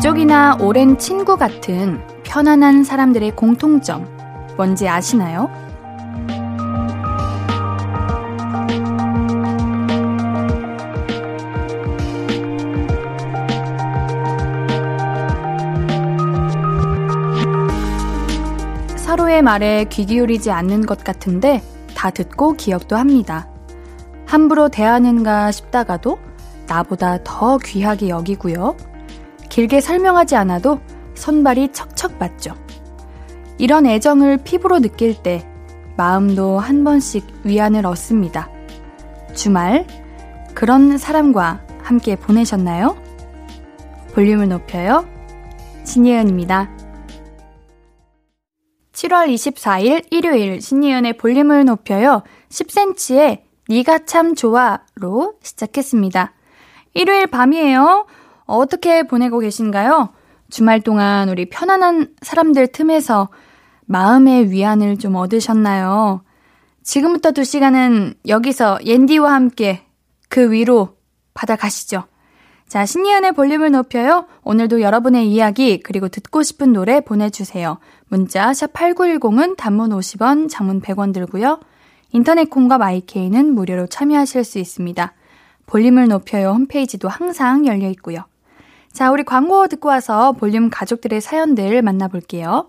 가족이나 오랜 친구 같은 편안한 사람들의 공통점 뭔지 아시나요? 서로의 말에 귀 기울이지 않는 것 같은데 다 듣고 기억도 합니다. 함부로 대하는가 싶다가도 나보다 더 귀하게 여기고요. 길게 설명하지 않아도 손발이 척척 맞죠. 이런 애정을 피부로 느낄 때 마음도 한 번씩 위안을 얻습니다. 주말 그런 사람과 함께 보내셨나요? 볼륨을 높여요. 신예은입니다. 7월 24일 일요일 신예은의 볼륨을 높여요. 10cm의 니가 참 좋아로 시작했습니다. 일요일 밤이에요. 어떻게 보내고 계신가요? 주말 동안 우리 편안한 사람들 틈에서 마음의 위안을 좀 얻으셨나요? 지금부터 두 시간은 여기서 옌디와 함께 그 위로 받아가시죠. 자, 신예은의 볼륨을 높여요. 오늘도 여러분의 이야기, 그리고 듣고 싶은 노래 보내주세요. 문자, 샵 8910은 단문 50원, 장문 100원 들고요. 인터넷 콩과 마이케이는 무료로 참여하실 수 있습니다. 볼륨을 높여요 홈페이지도 항상 열려 있고요. 자, 우리 광고 듣고 와서 볼륨 가족들의 사연들 만나볼게요.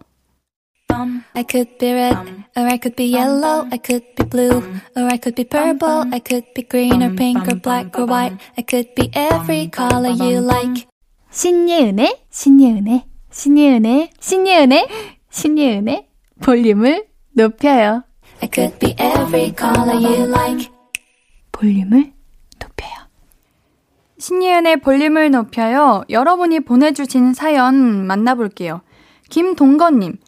I could be red, or I could be yellow, I could be blue, or I could be purple, I could be green or pink or black or white, I could be every color you like. 신예은의, 신예은의, 신예은의, 신예은의, 신예은의 볼륨을 높여요. I could be every color you like. 볼륨을 높여요. 신예은의 볼륨을 높여요. 여러분이 보내주신 사연 만나볼게요. 김동건님,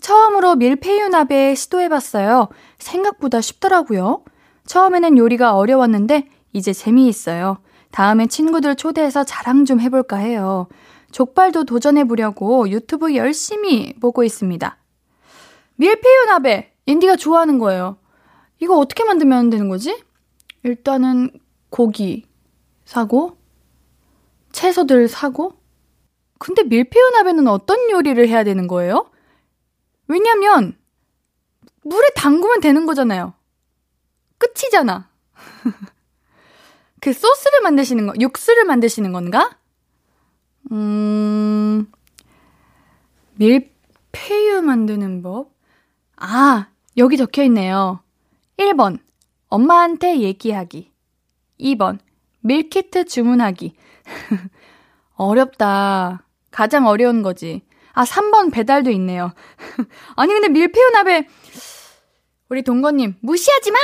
처음으로 밀푀유나베 시도해봤어요. 생각보다 쉽더라고요. 처음에는 요리가 어려웠는데 이제 재미있어요. 다음에 친구들 초대해서 자랑 좀 해볼까 해요. 족발도 도전해보려고 유튜브 열심히 보고 있습니다. 밀푀유나베! 인디가 좋아하는 거예요. 이거 어떻게 만들면 되는 거지? 일단은 고기 사고, 채소들 사고, 근데 밀푀유 나베는 어떤 요리를 해야 되는 거예요? 왜냐면, 물에 담그면 되는 거잖아요. 끝이잖아. 그 소스를 만드시는 거, 육수를 만드시는 건가? 음, 밀푀유 만드는 법? 아, 여기 적혀 있네요. 1번, 엄마한테 얘기하기. 2번, 밀키트 주문하기. 어렵다. 가장 어려운 거지. 아, 3번 배달도 있네요. 아니, 근데 밀푀유 나베, 우리 동건님, 무시하지 마!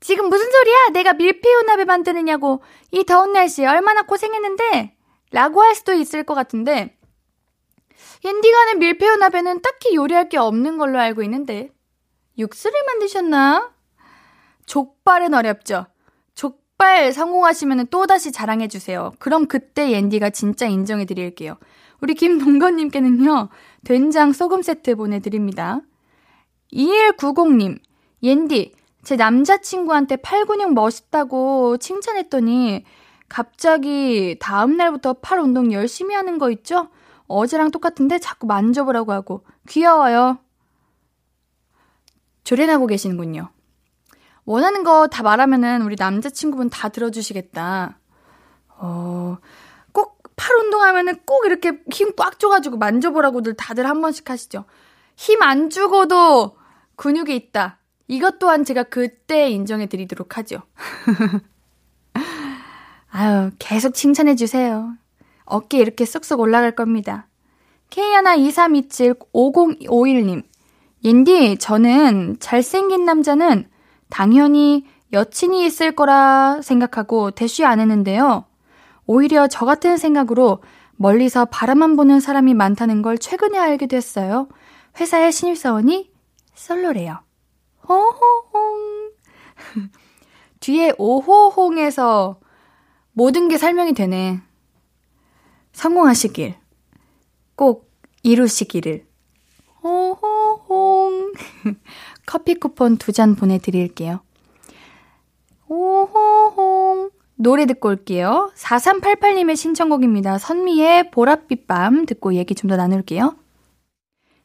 지금 무슨 소리야? 내가 밀푀유 나베 만드느냐고. 이 더운 날씨에 얼마나 고생했는데? 라고 할 수도 있을 것 같은데, 옌디가 하는 밀푀유 나베는 딱히 요리할 게 없는 걸로 알고 있는데, 육수를 만드셨나? 족발은 어렵죠? 족발 성공하시면 또다시 자랑해주세요. 그럼 그때 옌디가 진짜 인정해드릴게요. 우리 김동건님께는요, 된장 소금 세트 보내드립니다. 2190님, 옌디, 제 남자친구한테 팔 근육 멋있다고 칭찬했더니 갑자기 다음날부터 팔 운동 열심히 하는 거 있죠? 어제랑 똑같은데 자꾸 만져보라고 하고 귀여워요. 조련하고 계시는군요. 원하는 거 다 말하면은 우리 남자친구분 다 들어주시겠다. 어, 꼭 팔 운동하면은 꼭 이렇게 힘 꽉 줘가지고 만져보라고들 다들 한 번씩 하시죠. 힘 안 주고도 근육이 있다. 이것 또한 제가 그때 인정해 드리도록 하죠. 아유, 계속 칭찬해 주세요. 어깨 이렇게 쏙쏙 올라갈 겁니다. K123275051님. 옌디, 저는 잘생긴 남자는 당연히 여친이 있을 거라 생각하고 대쉬 안 했는데요. 오히려 저 같은 생각으로 멀리서 바라만 보는 사람이 많다는 걸 최근에 알게 됐어요. 회사의 신입사원이 솔로래요. 호호홍. 뒤에 오호홍에서 모든 게 설명이 되네. 성공하시길. 꼭 이루시기를. 호호홍. 커피 쿠폰 두 잔 보내드릴게요. 오호홍. 노래 듣고 올게요. 4388님의 신청곡입니다. 선미의 보랏빛 밤 듣고 얘기 좀 더 나눌게요.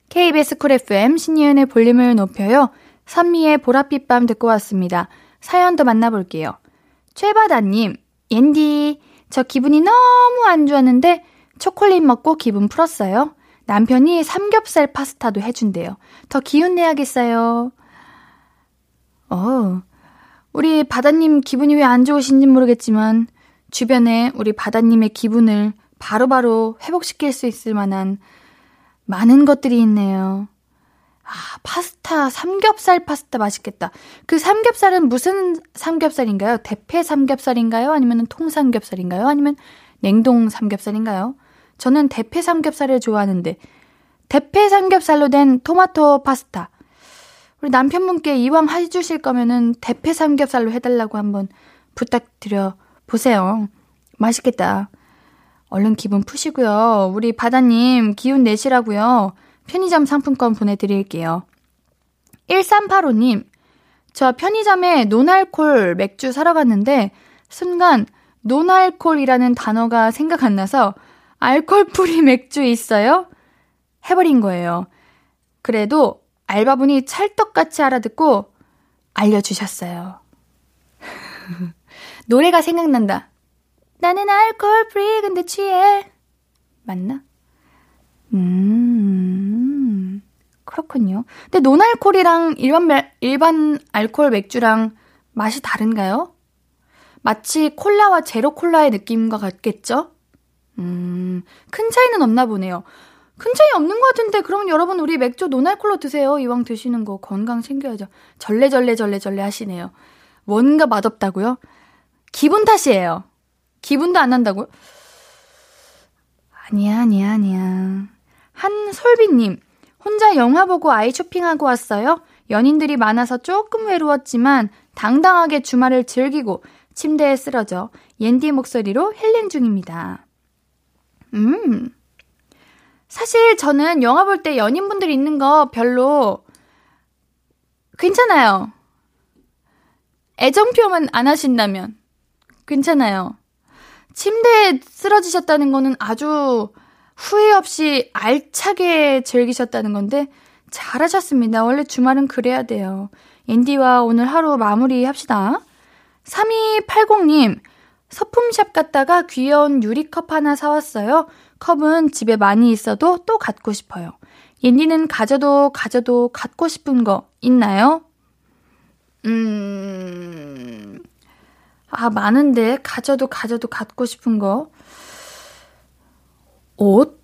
KBS Cool FM 신예은의 볼륨을 높여요. 선미의 보랏빛 밤 듣고 왔습니다. 사연도 만나볼게요. 최바다님, 옌디, 저 기분이 너무 안 좋았는데 초콜릿 먹고 기분 풀었어요. 남편이 삼겹살 파스타도 해준대요. 더 기운 내야겠어요. 어, 우리 바다님 기분이 왜 안 좋으신지 모르겠지만, 주변에 우리 바다님의 기분을 바로바로 바로 회복시킬 수 있을 만한 많은 것들이 있네요. 아, 파스타, 삼겹살 파스타 맛있겠다. 그 삼겹살은 무슨 삼겹살인가요? 대패 삼겹살인가요? 아니면 통삼겹살인가요? 아니면 냉동 삼겹살인가요? 저는 대패 삼겹살을 좋아하는데, 대패 삼겹살로 된 토마토 파스타. 우리 남편분께 이왕 해주실 거면은 대패 삼겹살로 해달라고 한번 부탁드려 보세요. 맛있겠다. 얼른 기분 푸시고요. 우리 바다님 기운 내시라고요. 편의점 상품권 보내드릴게요. 1385님, 저 편의점에 노알콜 맥주 사러 갔는데 순간 노알콜이라는 단어가 생각 안 나서 alcohol free 맥주 있어요? 해버린 거예요. 그래도 알바분이 찰떡같이 알아듣고 알려주셨어요. 노래가 생각난다. 나는 alcohol free 근데 취해. 맞나? 음, 그렇군요. 근데 논알콜이랑 일반, 일반 알코올 맥주랑 맛이 다른가요? 마치 콜라와 제로 콜라의 느낌과 같겠죠? 음, 큰 차이는 없나 보네요. 큰 차이 없는 것 같은데, 그러면 여러분, 우리 맥주 논알콜로 드세요. 이왕 드시는 거 건강 챙겨야죠. 절레절레 절레절레 하시네요. 뭔가 맛없다고요? 기분 탓이에요. 기분도 안 난다고요? 아니야, 아니야, 아니야. 한솔비님, 혼자 영화 보고 아이 쇼핑하고 왔어요? 연인들이 많아서 조금 외로웠지만 당당하게 주말을 즐기고 침대에 쓰러져 옌디 목소리로 힐링 중입니다. 음. 사실 저는 영화 볼 때 연인분들 있는 거 별로 괜찮아요. 애정 표만 안 하신다면 괜찮아요. 침대에 쓰러지셨다는 거는 아주 후회 없이 알차게 즐기셨다는 건데 잘하셨습니다. 원래 주말은 그래야 돼요. 앤디와 오늘 하루 마무리 합시다. 3280님, 서품샵 갔다가 귀여운 유리컵 하나 사왔어요. 컵은 집에 많이 있어도 또 갖고 싶어요. 옌디는 가져도 가져도 갖고 싶은 거 있나요? 음, 아, 많은데, 가져도 가져도 갖고 싶은 거. 옷?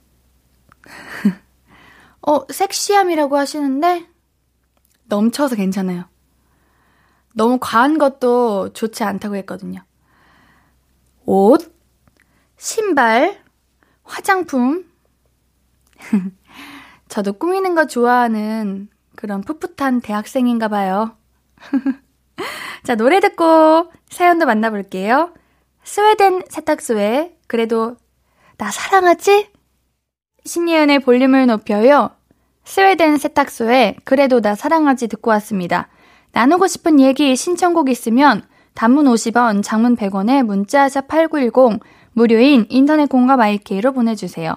어, 섹시함이라고 하시는데, 넘쳐서 괜찮아요. 너무 과한 것도 좋지 않다고 했거든요. 옷, 신발, 화장품. 저도 꾸미는 거 좋아하는 그런 풋풋한 대학생인가 봐요. 자, 노래 듣고 사연도 만나볼게요. 스웨덴 세탁소에 그래도 나 사랑하지? 신예은의 볼륨을 높여요. 스웨덴 세탁소에 그래도 나 사랑하지 듣고 왔습니다. 나누고 싶은 얘기 신청곡 있으면 단문 50원, 장문 100원에 문자샵 8910 무료인 인터넷 공감 IK로 보내주세요.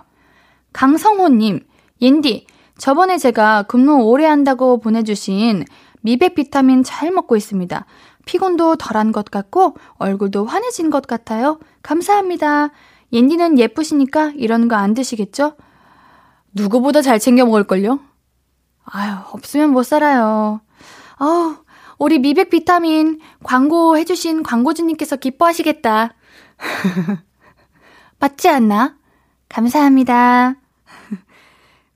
강성호님, 옌디, 저번에 제가 근무 오래 한다고 보내주신 미백 비타민 잘 먹고 있습니다. 피곤도 덜한 것 같고 얼굴도 환해진 것 같아요. 감사합니다. 옌디는 예쁘시니까 이런 거 안 드시겠죠? 누구보다 잘 챙겨 먹을걸요? 아유, 없으면 못 살아요. 아우, 우리 미백 비타민 광고 해주신 광고주님께서 기뻐하시겠다. 맞지 않나? 감사합니다.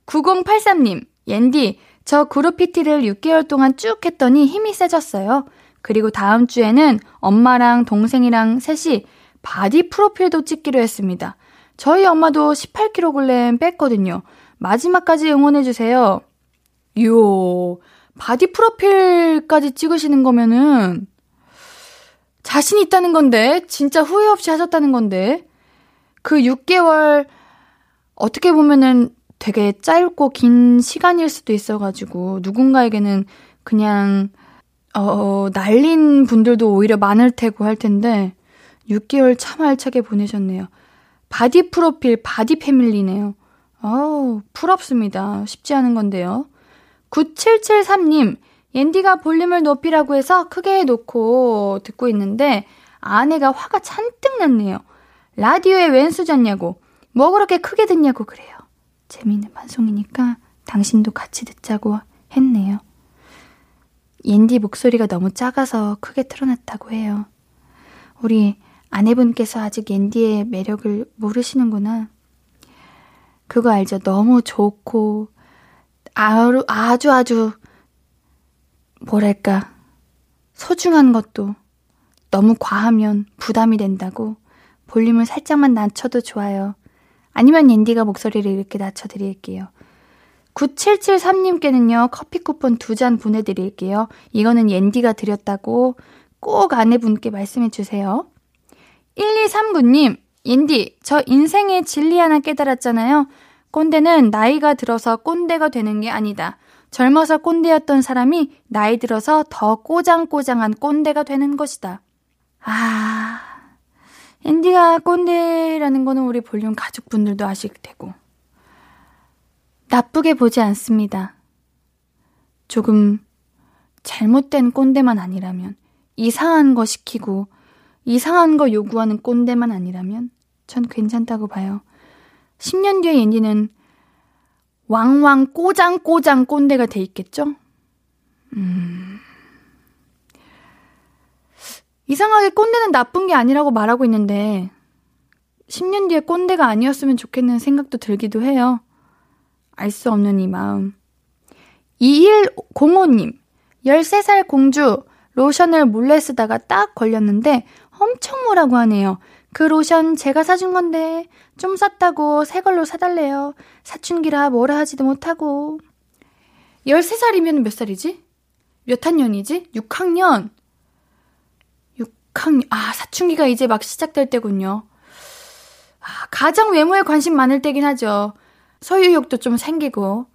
9083님, 옌디, 저 그룹 PT를 6개월 동안 쭉 했더니 힘이 세졌어요. 그리고 다음 주에는 엄마랑 동생이랑 셋이 body 프로필도 찍기로 했습니다. 저희 엄마도 18kg 뺐거든요. 마지막까지 응원해주세요. 요, body 프로필까지 찍으시는 거면은, 자신 있다는 건데, 진짜 후회 없이 하셨다는 건데, 그 6개월, 어떻게 보면은 되게 짧고 긴 시간일 수도 있어가지고, 누군가에게는 그냥, 어, 날린 분들도 오히려 많을 테고 할 텐데, 6개월 참 알차게 보내셨네요. body 프로필 body family네요. 어우, 부럽습니다. 쉽지 않은 건데요. 9773님, 옌디가 볼륨을 높이라고 해서 크게 놓고 듣고 있는데 아내가 화가 잔뜩 났네요. 라디오에 웬수졌냐고, 뭐 그렇게 크게 듣냐고 그래요. 재미있는 방송이니까 당신도 같이 듣자고 했네요. 옌디 목소리가 너무 작아서 크게 틀어놨다고 해요. 우리 아내분께서 아직 옌디의 매력을 모르시는구나. 그거 알죠? 너무 좋고, 아주, 아주, 아주, 뭐랄까, 소중한 것도 너무 과하면 부담이 된다고 볼륨을 살짝만 낮춰도 좋아요. 아니면 옌디가 목소리를 이렇게 낮춰드릴게요. 9773님께는요, 커피 쿠폰 두 잔 보내드릴게요. 이거는 옌디가 드렸다고 꼭 아내분께 말씀해주세요. 1239님, 옌디, 저 인생의 진리 하나 깨달았잖아요. 꼰대는 나이가 들어서 꼰대가 되는 게 아니다. 젊어서 꼰대였던 사람이 나이 들어서 더 꼬장꼬장한 꼰대가 되는 것이다. 아, 앤디가 꼰대라는 거는 우리 볼륨 가족분들도 아시게 되고. 나쁘게 보지 않습니다. 조금 잘못된 꼰대만 아니라면, 이상한 거 시키고, 이상한 거 요구하는 꼰대만 아니라면, 전 괜찮다고 봐요. 10년 뒤에 옌디는 왕왕 꼬장꼬장 꼰대가 돼 있겠죠? 음. 이상하게 꼰대는 나쁜 게 아니라고 말하고 있는데, 10년 뒤에 꼰대가 아니었으면 좋겠는 생각도 들기도 해요. 알 수 없는 이 마음. 2105님, 13살 공주, 로션을 몰래 쓰다가 딱 걸렸는데 엄청 뭐라고 하네요. 그 로션 제가 사준 건데 좀 쌌다고 새 걸로 사달래요. 사춘기라 뭐라 하지도 못하고. 13살이면 몇 살이지? 몇 학년이지? 6학년. 6학년. 아, 사춘기가 이제 막 시작될 때군요. 아, 가장 외모에 관심 많을 때긴 하죠. 소유욕도 좀 생기고.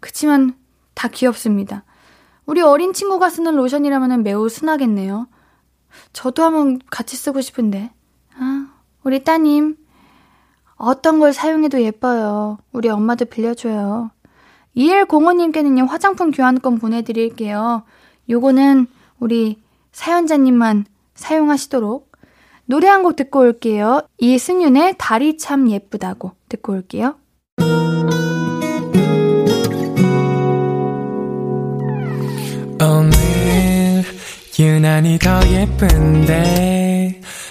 그치만 다 귀엽습니다. 우리 어린 친구가 쓰는 로션이라면 매우 순하겠네요. 저도 한번 같이 쓰고 싶은데. 아, 우리 따님. 어떤 걸 사용해도 예뻐요. 우리 엄마도 빌려줘요. 2105님께는요, 화장품 교환권 보내드릴게요. 요거는 우리 사연자님만 사용하시도록. 노래 한 곡 듣고 올게요. 이승윤의 달이 참 예쁘다고 듣고 올게요. 오늘 유난히 더 예쁜데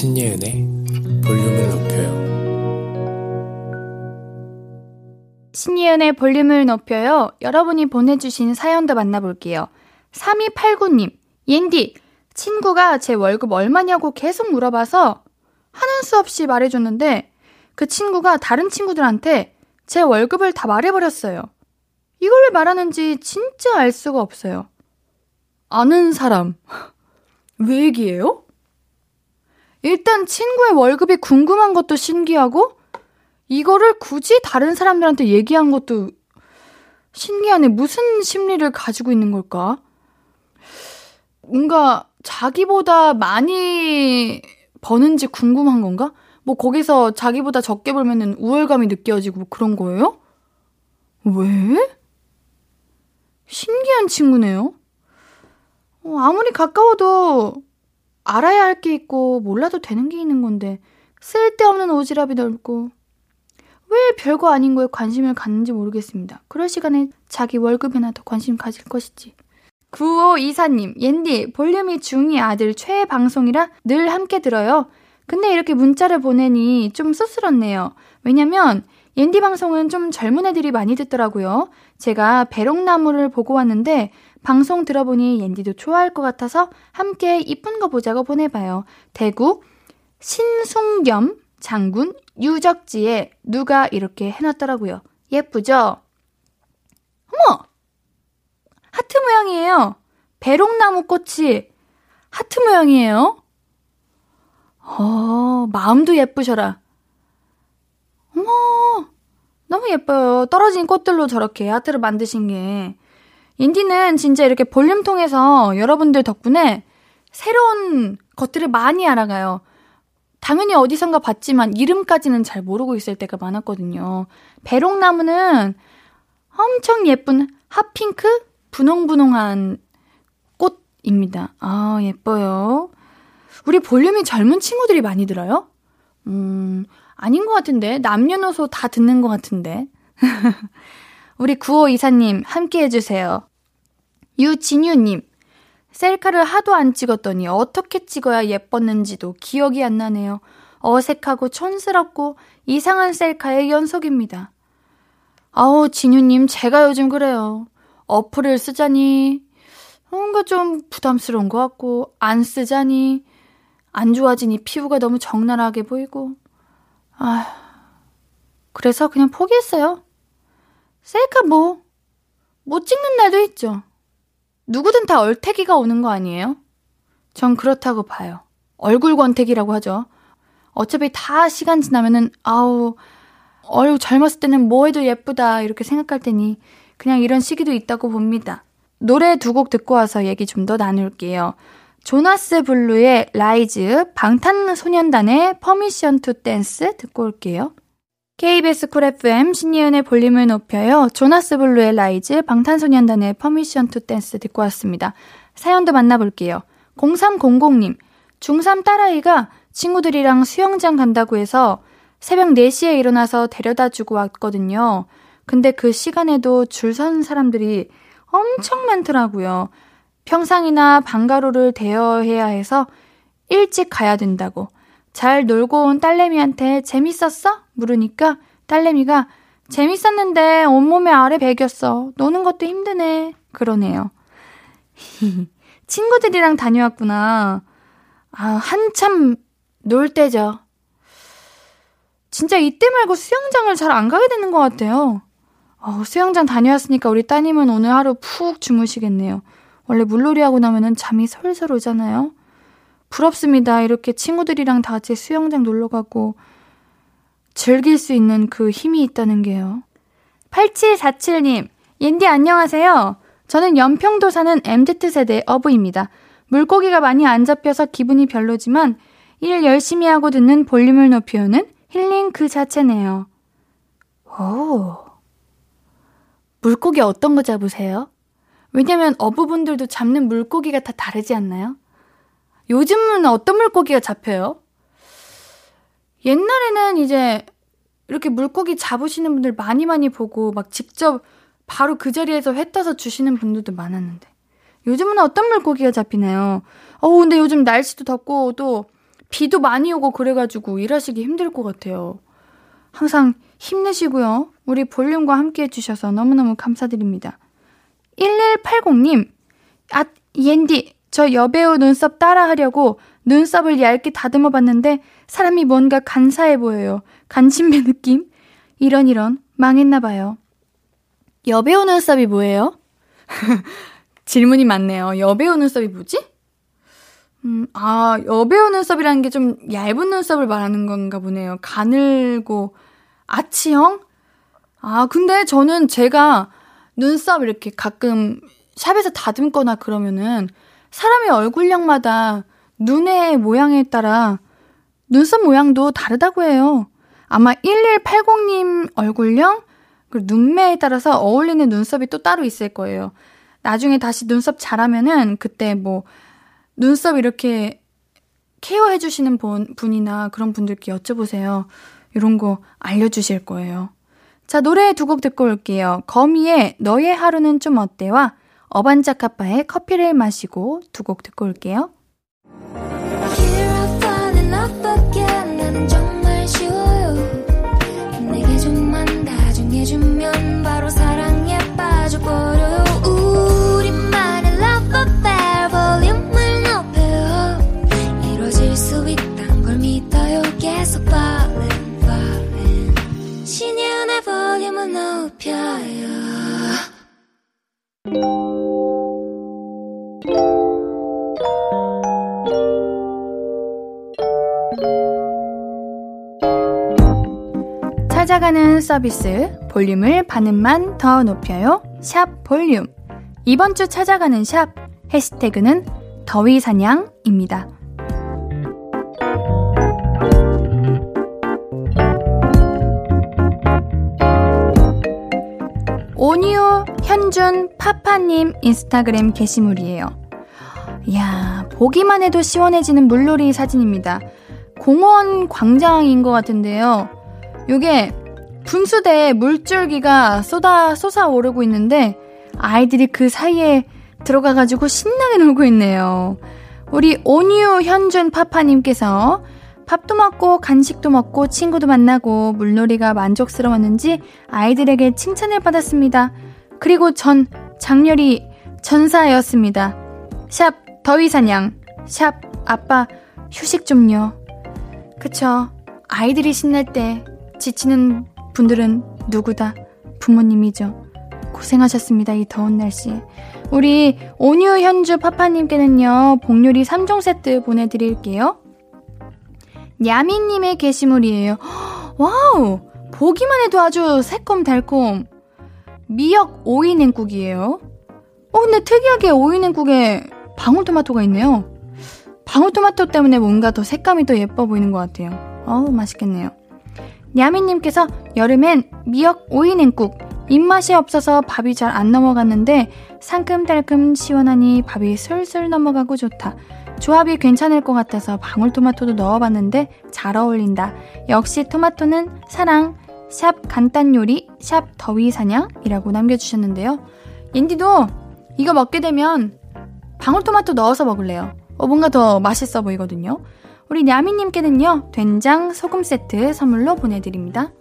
신예은의 볼륨을 높여요. 신예은의 볼륨을 높여요. 여러분이 보내주신 사연도 만나볼게요. 3289님, 옌디, 친구가 제 월급 얼마냐고 계속 물어봐서 하는 수 없이 말해줬는데 그 친구가 다른 친구들한테 제 월급을 다 말해버렸어요. 이걸 왜 말하는지 진짜 알 수가 없어요. 아는 사람. 왜 얘기해요? 일단 친구의 월급이 궁금한 것도 신기하고, 이거를 굳이 다른 사람들한테 얘기한 것도 신기하네. 무슨 심리를 가지고 있는 걸까? 뭔가 자기보다 많이 버는지 궁금한 건가? 뭐 거기서 자기보다 적게 벌면은 우월감이 느껴지고 뭐 그런 거예요? 왜? 신기한 친구네요. 어, 아무리 가까워도 알아야 할 게 있고 몰라도 되는 게 있는 건데 쓸데없는 오지랖이 넓고 왜 별거 아닌 거에 관심을 갖는지 모르겠습니다. 그럴 시간에 자기 월급이나 더 관심 가질 것이지. 9524님, 옌디, 볼륨이 중2 아들 최애 방송이라 늘 함께 들어요. 근데 이렇게 문자를 보내니 좀 씁쓸었네요. 왜냐면 옌디 방송은 좀 젊은 애들이 많이 듣더라고요. 제가 배롱나무를 보고 왔는데 방송 들어보니 옌디도 좋아할 것 같아서 함께 이쁜 거 보자고 보내봐요. 대구 신숭겸 장군 유적지에 누가 이렇게 해놨더라고요. 예쁘죠? 어머! 하트 모양이에요. 배롱나무 꽃이 하트 모양이에요. 어, 마음도 예쁘셔라. 어머, 너무 예뻐요. 떨어진 꽃들로 저렇게 하트를 만드신 게. 옌디는 진짜 이렇게 볼륨 통해서 여러분들 덕분에 새로운 것들을 많이 알아가요. 당연히 어디선가 봤지만 이름까지는 잘 모르고 있을 때가 많았거든요. 배롱나무는 엄청 예쁜 핫핑크? 분홍분홍한 꽃입니다. 아, 예뻐요. 우리 볼륨이 젊은 친구들이 많이 들어요? 음, 아닌 것 같은데. 남녀노소 다 듣는 것 같은데. 우리 구호 이사님 함께 해주세요. 유진유님, 셀카를 하도 안 찍었더니 어떻게 찍어야 예뻤는지도 기억이 안 나네요. 어색하고 촌스럽고 이상한 셀카의 연속입니다. 아우, 진유님, 제가 요즘 그래요. 어플을 쓰자니 뭔가 좀 부담스러운 것 같고, 안 쓰자니 안 좋아지니 피부가 너무 적나라하게 보이고, 아, 그래서 그냥 포기했어요. 셀카 뭐, 못 찍는 날도 있죠. 누구든 다 얼태기가 오는 거 아니에요? 전 그렇다고 봐요. 얼굴 권태기라고 하죠. 어차피 다 시간 지나면은, 아우, 어유 젊었을 때는 뭐 해도 예쁘다, 이렇게 생각할 테니, 그냥 이런 시기도 있다고 봅니다. 노래 두 곡 듣고 와서 얘기 좀 더 나눌게요. Jonas Blue의 Rise, 방탄소년단의 Permission to Dance 듣고 올게요. KBS Cool FM 신예은의 볼륨을 높여요. Jonas Blue의 Rise, 방탄소년단의 Permission to Dance 듣고 왔습니다. 사연도 만나볼게요. 0300님, 중3 딸아이가 친구들이랑 수영장 간다고 해서 새벽 4시에 일어나서 데려다 주고 왔거든요. 근데 그 시간에도 줄 선 사람들이 엄청 많더라고요. 평상이나 방갈로를 대여해야 해서 일찍 가야 된다고. 잘 놀고 온 딸내미한테 재밌었어? 물으니까 딸내미가 재밌었는데 온몸에 아래 베겼어. 노는 것도 힘드네. 그러네요. 친구들이랑 다녀왔구나. 아, 한참 놀 때죠. 진짜 이때 말고 수영장을 잘 안 가게 되는 것 같아요. 어, 수영장 다녀왔으니까 우리 따님은 오늘 하루 푹 주무시겠네요. 원래 물놀이 하고 나면은 잠이 설설 오잖아요. 부럽습니다. 이렇게 친구들이랑 다 같이 수영장 놀러 가고 즐길 수 있는 그 힘이 있다는 게요. 8747님, 옌디 안녕하세요. 저는 연평도 사는 MZ세대 어부입니다. 물고기가 많이 안 잡혀서 기분이 별로지만 일 열심히 하고 듣는 볼륨을 높여는 힐링 그 자체네요. 오. 물고기 어떤 거 잡으세요? 왜냐면 어부분들도 잡는 물고기가 다 다르지 않나요? 요즘은 어떤 물고기가 잡혀요? 옛날에는 이제 이렇게 물고기 잡으시는 분들 많이 많이 보고 막 직접 바로 그 자리에서 회 떠서 주시는 분들도 많았는데 요즘은 어떤 물고기가 잡히나요? 어우 근데 요즘 날씨도 덥고 또 비도 많이 오고 그래가지고 일하시기 힘들 것 같아요. 항상 힘내시고요. 우리 볼륨과 함께 해주셔서 너무너무 감사드립니다. 1180님, 아, 옌디, 저 여배우 눈썹 따라하려고 눈썹을 얇게 다듬어 봤는데 사람이 뭔가 간사해 보여요. 간신배 느낌? 이런 이런 망했나 봐요. 여배우 눈썹이 뭐예요? 질문이 많네요. 여배우 눈썹이 뭐지? 음, 아, 여배우 눈썹이라는 게 좀 얇은 눈썹을 말하는 건가 보네요. 가늘고, 아치형? 아, 근데 저는 제가 눈썹 이렇게 가끔 샵에서 다듬거나 그러면은 사람의 얼굴형마다 눈의 모양에 따라 눈썹 모양도 다르다고 해요. 아마 1180님 얼굴형, 그리고 눈매에 따라서 어울리는 눈썹이 또 따로 있을 거예요. 나중에 다시 눈썹 잘하면은 그때 뭐 눈썹 이렇게 케어해 주시는 분이나 그런 분들께 여쭤보세요. 이런 거 알려주실 거예요. 자, 노래 두 곡 듣고 올게요. 거미의 너의 하루는 좀 어때와 어반자카파의 커피를 마시고 두 곡 듣고 올게요. 찾아가는 서비스 볼륨을 반음만 더 높여요. 샵 볼륨. 이번 주 찾아가는 샵 해시태그는 더위 사냥입니다. 오니오 현준 파파님 인스타그램 게시물이에요. 이야, 보기만 해도 시원해지는 물놀이 사진입니다. 공원 광장인 것 같은데요. 요게 분수대에 물줄기가 쏟아, 솟아오르고 있는데 아이들이 그 사이에 들어가가지고 신나게 놀고 있네요. 우리 오뉴 현준 파파님께서 밥도 먹고 간식도 먹고 친구도 만나고 물놀이가 만족스러웠는지 아이들에게 칭찬을 받았습니다. 그리고 전 장렬히 전사였습니다. 샵 더위사냥 샵 아빠 휴식 좀요. 그쵸. 아이들이 신날 때 지치는 분들은 누구다? 부모님이죠. 고생하셨습니다. 이 더운 날씨에. 우리 온유 현주 파파님께는요, 복요리 3종 세트 보내드릴게요. 야미님의 게시물이에요. 와우! 보기만 해도 아주 새콤달콤. 미역 오이 냉국이에요. 어, 근데 특이하게 오이 냉국에 방울토마토가 있네요. 방울토마토 때문에 뭔가 더 색감이 더 예뻐 보이는 것 같아요. 어우, 맛있겠네요. 야미님께서 여름엔 미역 오이 냉국 입맛이 없어서 밥이 잘 안 넘어갔는데 상큼달큼 시원하니 밥이 슬슬 넘어가고 좋다. 조합이 괜찮을 것 같아서 방울토마토도 넣어봤는데 잘 어울린다. 역시 토마토는 사랑. 샵 간단요리, 샵 더위사냥이라고 남겨주셨는데요. 인디도 이거 먹게 되면 방울토마토 넣어서 먹을래요. 어, 뭔가 더 맛있어 보이거든요. 우리 냐미님께는요, 된장 소금 세트 선물로 보내드립니다.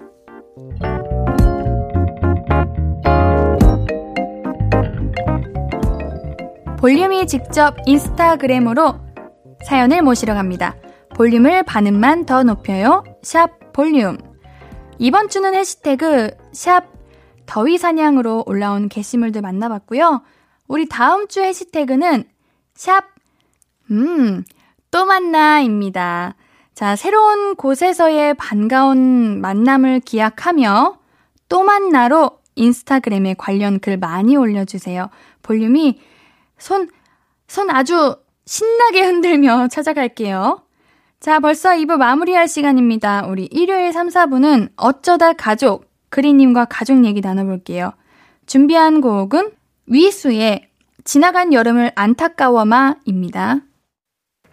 볼륨이 직접 인스타그램으로 사연을 모시러 갑니다. 볼륨을 반음만 더 높여요. 샵 볼륨. 이번 주는 해시태그 샵 더위 사냥으로 올라온 게시물들 만나봤고요. 우리 다음 주 해시태그는 샵, 음, 또 만나입니다. 자, 새로운 곳에서의 반가운 만남을 기약하며 또 만나로 인스타그램에 관련 글 많이 올려주세요. 볼륨이 손, 손 아주 신나게 흔들며 찾아갈게요. 자, 벌써 2부 마무리할 시간입니다. 우리 일요일 3, 4부는 어쩌다 가족, 그리님과 가족 얘기 나눠볼게요. 준비한 곡은 위수의 지나간 여름을 안타까워마입니다.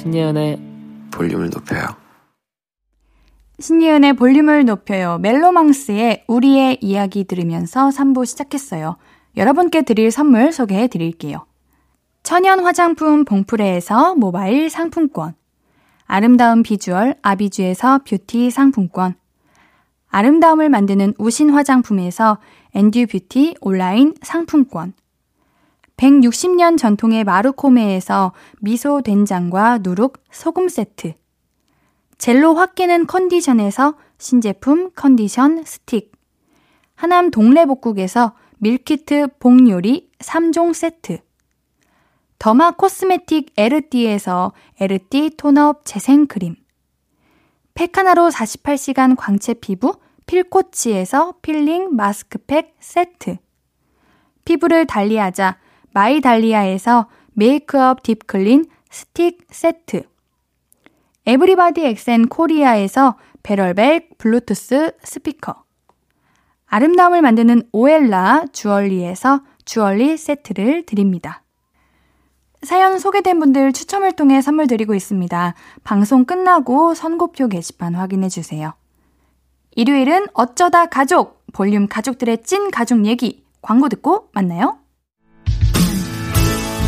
신예은의 볼륨을 높여요 신예은의 볼륨을 높여요. 멜로망스의 우리의 이야기 들으면서 3부 시작했어요. 여러분께 드릴 선물 소개해 드릴게요. 천연 화장품 봉프레에서 모바일 상품권. 아름다운 비주얼 아비주에서 뷰티 상품권. 아름다움을 만드는 우신 화장품에서 엔듀 뷰티 온라인 상품권. 160년 전통의 마루코메에서 미소 된장과 누룩 소금 세트. 젤로 확 깨는 컨디션에서 신제품 컨디션 스틱. 하남 동래복국에서 meal kit 복요리 3종 세트. derma cosmetic 에르띠에서 에르띠 tone up 재생크림. 팩하나로 48시간 광채 피부 필코치에서 필링 마스크팩 세트. 피부를 달리하자 마이달리아에서 메이크업 deep clean 스틱 세트. 에브리바디 엑센 코리아에서 barrel bag 블루투스 스피커. 아름다움을 만드는 오엘라 주얼리에서 주얼리 세트를 드립니다. 사연 소개된 분들 추첨을 통해 선물 드리고 있습니다. 방송 끝나고 선곡표 게시판 확인해 주세요. 일요일은 어쩌다 가족, 볼륨 가족들의 찐 가족 얘기, 광고 듣고 만나요.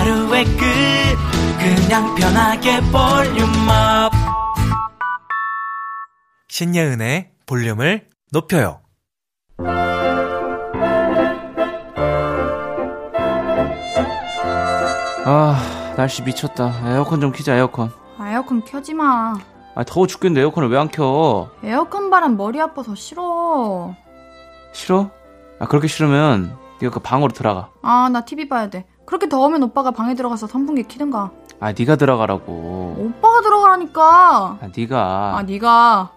하루의 끝 그냥 편하게 볼륨업 신예은의 볼륨을 높여요 아 날씨 미쳤다 에어컨 좀 키자 에어컨 아, 에어컨 켜지 마. 아 더워 죽겠는데 에어컨을 왜 안 켜? 에어컨 바람 머리 아파서 싫어. 싫어? 아 그렇게 싫으면 네가 그 방으로 들어가 아, 나 TV 봐야 돼. 그렇게 더우면 오빠가 방에 들어가서 선풍기 키든가. 아 네가 들어가라고 오빠가 들어가라니까. 아 네가 아, 네가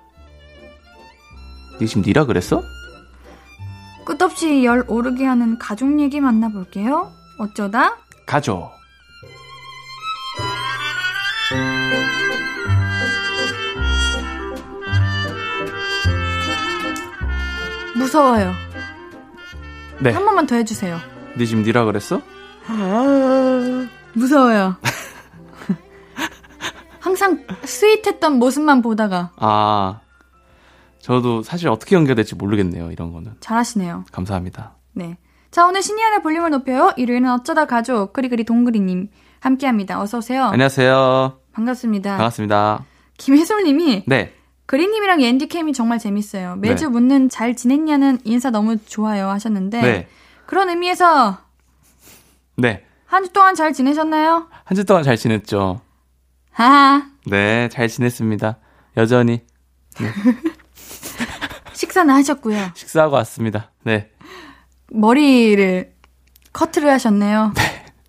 네 지금 니라 그랬어? 끝없이 열 오르게 하는 가족 얘기 만나볼게요. 어쩌다 가죠 무서워요. 네 한 번만 더 해주세요. 네 지금 니라 그랬어? 무서워요. 항상 스윗했던 모습만 보다가 아 저도 사실 어떻게 연결될지 모르겠네요 이런 거는 잘하시네요. 감사합니다 네. 자, 오늘 신이안의 볼륨을 높여요. 일요일은 어쩌다 가족, 그리그리 동그리님 함께 합니다. 어서오세요. 안녕하세요 반갑습니다. 반갑습니다 김혜솔님이 네 그린님이랑 앤디캠이 정말 재밌어요. 매주 네. 묻는 잘 지냈냐는 인사 너무 좋아요 하셨는데 네. 그런 의미에서 네. 한 주 동안 잘 지내셨나요? 한 주 동안 잘 지냈죠? 하하. 네, 잘 지냈습니다. 여전히 식사는 하셨고요. 식사하고 왔습니다. 네, 머리를 커트를 하셨네요.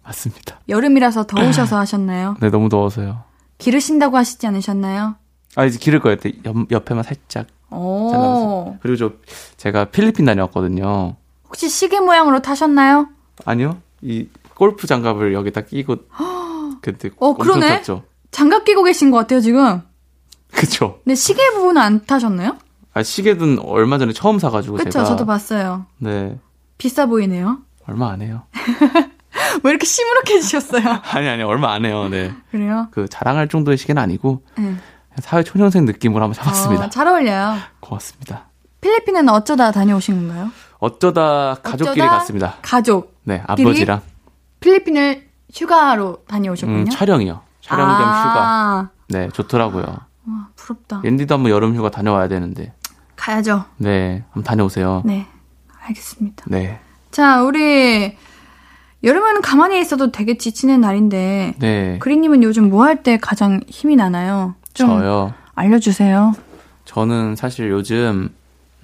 맞습니다. 여름이라서 더우셔서 하셨나요? 네, 너무 더워서요. 기르신다고 하시지 않으셨나요? 아, 이제 기를 거예요. 옆, 옆에만 살짝 오. 그리고 저, 제가 필리핀 다녀왔거든요. 혹시 시계 모양으로 타셨나요? 아니요, 이 골프 장갑을 여기다 끼고, 그때 어, 그러네? 탔죠. 장갑 끼고 계신 것 같아요, 지금. 그쵸. 근데 시계 부분은 안 타셨나요? 아, 시계는 얼마 전에 처음 사가지고 그쵸, 제가. 저도 봤어요. 네, 비싸 보이네요. 얼마 안 해요. 왜 이렇게 시무룩해지셨어요? 아니, 아니, 얼마 안 해요. 네. 그래요? 그 자랑할 정도의 시계는 아니고, 네. 사회 초년생 느낌으로 한번 잡았습니다. 어, 잘 어울려요. 고맙습니다. 필리핀은 어쩌다 다녀오신 건가요? 어쩌다 가족끼리 어쩌다 갔습니다. 가족. 네, 아버지랑 필리핀을 휴가로 다녀오셨군요. 음, 촬영이요. 촬영 겸 휴가. 아, 네, 좋더라고요. 와, 부럽다. 앤디도 한번 여름 휴가 다녀와야 되는데. 가야죠. 네, 한번 다녀오세요. 네. 알겠습니다. 네. 자, 우리 여름은 가만히 있어도 되게 지치는 날인데 네. 그린님은 요즘 뭐 할 때 가장 힘이 나나요? 좀 저요. 알려주세요. 저는 사실 요즘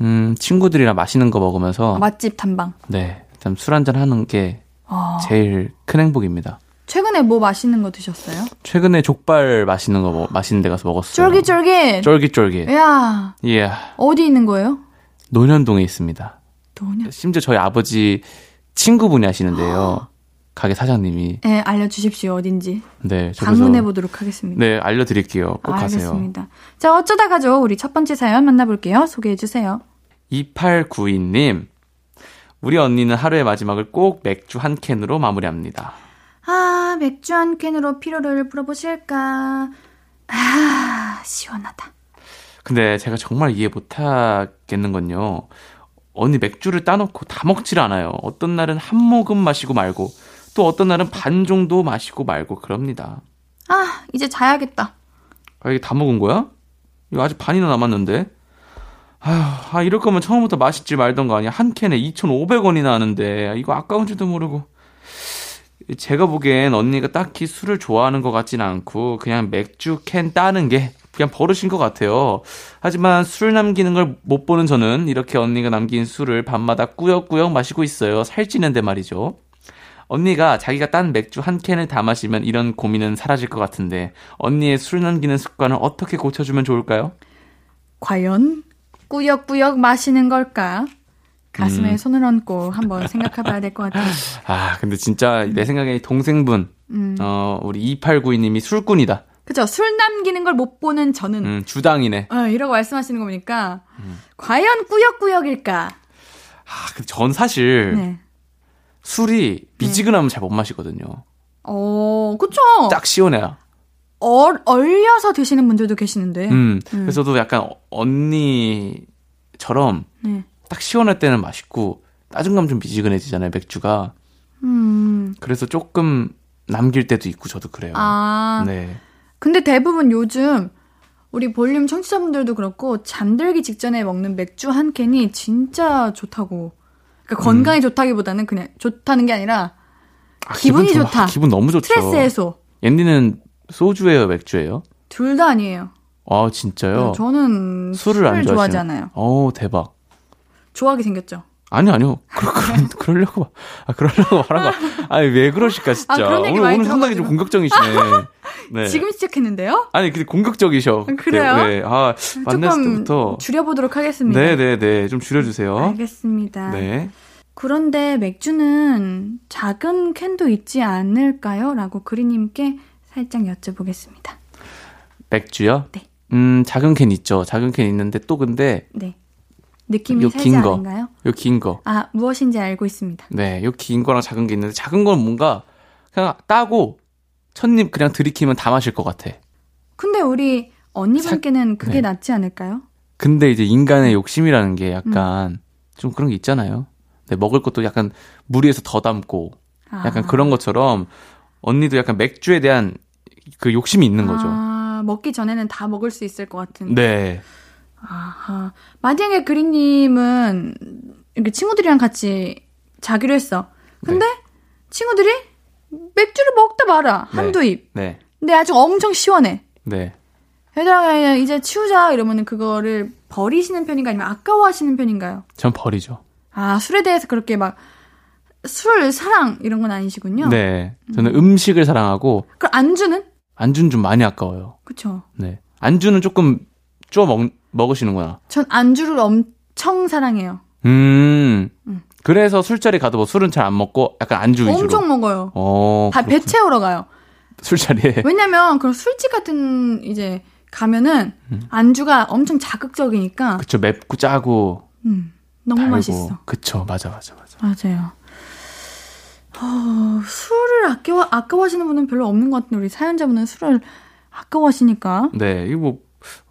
음, 친구들이랑 맛있는 거 먹으면서 맛집 탐방. 네, 일단 술 한잔 하는 게 어, 제일 큰 행복입니다. 최근에 뭐 맛있는 거 드셨어요? 최근에 족발 맛있는 거 먹- 맛있는 데 가서 먹었어요. 쫄깃쫄깃. 쫄깃쫄깃. 야 예. 어디 있는 거예요? 논현동에 있습니다. 노냐? 심지어 저희 아버지 친구분이 하시는데요. 가게 사장님이. 네, 알려주십시오. 어딘지. 네, 저기서 방문해 보도록 하겠습니다. 네, 알려드릴게요. 꼭 가세요. 알겠습니다. 자, 어쩌다 가죠. 우리 첫 번째 사연 만나볼게요. 소개해 주세요. 2892님, 우리 언니는 하루의 마지막을 꼭 맥주 한 캔으로 마무리합니다. 아, 맥주 한 캔으로 피로를 풀어보실까? 아, 시원하다. 근데 제가 정말 이해 못하겠는 건요. 언니 맥주를 따놓고 다 먹질 않아요. 어떤 날은 한 모금 마시고 말고, 또 어떤 날은 반 정도 마시고 말고 그럽니다. 아, 이제 자야겠다. 아, 이게 다 먹은 거야? 이거 아직 반이나 남았는데? 아휴, 아, 이럴 거면 처음부터 마시지 말던가 아니야. 한 캔에 2,500원이나 하는데, 이거 아까운지도 모르고. 제가 보기엔 언니가 딱히 술을 좋아하는 것 같지는 않고, 그냥 맥주 캔 따는 게 그냥 버릇인 것 같아요. 하지만 술 남기는 걸 못 보는 저는 이렇게 언니가 남긴 술을 밤마다 꾸역꾸역 마시고 있어요. 살찌는데 말이죠. 언니가 자기가 딴 맥주 한 캔을 다 마시면 이런 고민은 사라질 것 같은데 언니의 술 남기는 습관을 어떻게 고쳐주면 좋을까요? 과연 꾸역꾸역 마시는 걸까? 가슴에 음. 손을 얹고 한번 생각해 봐야 될 것 같아요. 아 근데 진짜 내 생각에 동생분 음. 어 우리 2892님이 술꾼이다. 그죠? 술 남기는 걸 못 보는 저는 음 주당이네. 어, 이라고 말씀하시는 거 보니까 과연 꾸역꾸역일까? 아, 근데 전 사실 네. 술이 미지근하면 잘못 마시거든요. 어, 그쵸. 딱 시원해요. 얼, 얼려서 드시는 분들도 계시는데. 음. 그래서 저도 약간 언니처럼 네. 딱 시원할 때는 맛있고 따뜻감 좀 미지근해지잖아요, 맥주가. 음. 그래서 조금 남길 때도 있고 저도 그래요. 아. 네. 근데 대부분 요즘 우리 볼륨 청취자분들도 그렇고 잠들기 직전에 먹는 맥주 한 캔이 진짜 좋다고. 그러니까 건강에 좋다기보다는 그냥 좋다는 게 아니라 아, 기분이 기분 좋- 좋다. 아, 기분 너무 좋죠. 스트레스 해소. 옌디는 소주예요, 맥주예요? 둘 다 아니에요. 아, 진짜요? 저는 술을 안 좋아하지 좋아하시는- 않아요. 어, 대박. 좋아하게 생겼죠. 아니요, 아니요. 그러, 그러, 그러려고, 말- 아, 그러려고 말한 거. 아니, 왜 그러실까, 진짜. 아, 오늘, 오늘 상당히 좀. 공격적이시네. 네. 지금 시작했는데요? 아니, 근데 공격적이셔. 그때. 그래요? 네. 아, 만났을 때부터. 줄여보도록 하겠습니다. 네네네. 좀 줄여주세요. 알겠습니다. 네. 그런데 맥주는 작은 캔도 있지 않을까요? 라고 그리님께 살짝 여쭤보겠습니다. 맥주요? 네. 음, 작은 캔 있죠. 작은 캔 있는데 또 근데, 네. 느낌이 요 살지 긴 거. 않은가요? 요 긴 거. 아, 무엇인지 알고 있습니다. 네. 요 긴 거랑 작은 게 있는데, 작은 건 뭔가, 그냥 따고, 첫입 그냥 들이키면 다 마실 것 같아. 근데 우리 언니분께는 그게 네. 낫지 않을까요? 근데 이제 인간의 욕심이라는 게 약간 좀 그런 게 있잖아요. 네, 먹을 것도 약간 무리해서 더 담고 약간 아. 그런 것처럼 언니도 약간 맥주에 대한 그 욕심이 있는 거죠. 아, 먹기 전에는 다 먹을 수 있을 것 같은. 네. 아하. 만약에 그린님은 이렇게 친구들이랑 같이 자기로 했어. 근데 친구들이 맥주를 먹다 말아. 네. 한두 입. 네. 근데 아주 엄청 시원해. 네. 얘들아, 이제 치우자. 이러면은 그거를 버리시는 편인가 아니면 아까워하시는 편인가요? 전 버리죠. 아, 술에 대해서 그렇게 막, 술, 사랑, 이런 건 아니시군요. 네. 저는 음 식을 사랑하고 그럼 안주는? 안주는 좀 많이 아까워요. 그쵸. 네. 안주는 조금 쪼 먹, 먹으시는구나. 전 안주를 엄청 사랑해요. 음. 음. 그래서 술자리 가도 뭐 술은 잘 안 먹고 약간 안주 위주로. 엄청 먹어요. 어. 다 배. 채우러 가요. 술자리에. 왜냐면 그런 술집 같은 이제 가면은 음. 안주가 엄청 자극적이니까 그쵸. 맵고 짜고. 음, 너무 달고. 맛있어. 그쵸. 맞아, 맞아, 맞아. 맞아요. 어, 술을 아껴 아까워하시는 분은 별로 없는 것 같은데 우리 사연자분은 술을 아까워하시니까. 네. 이거 뭐,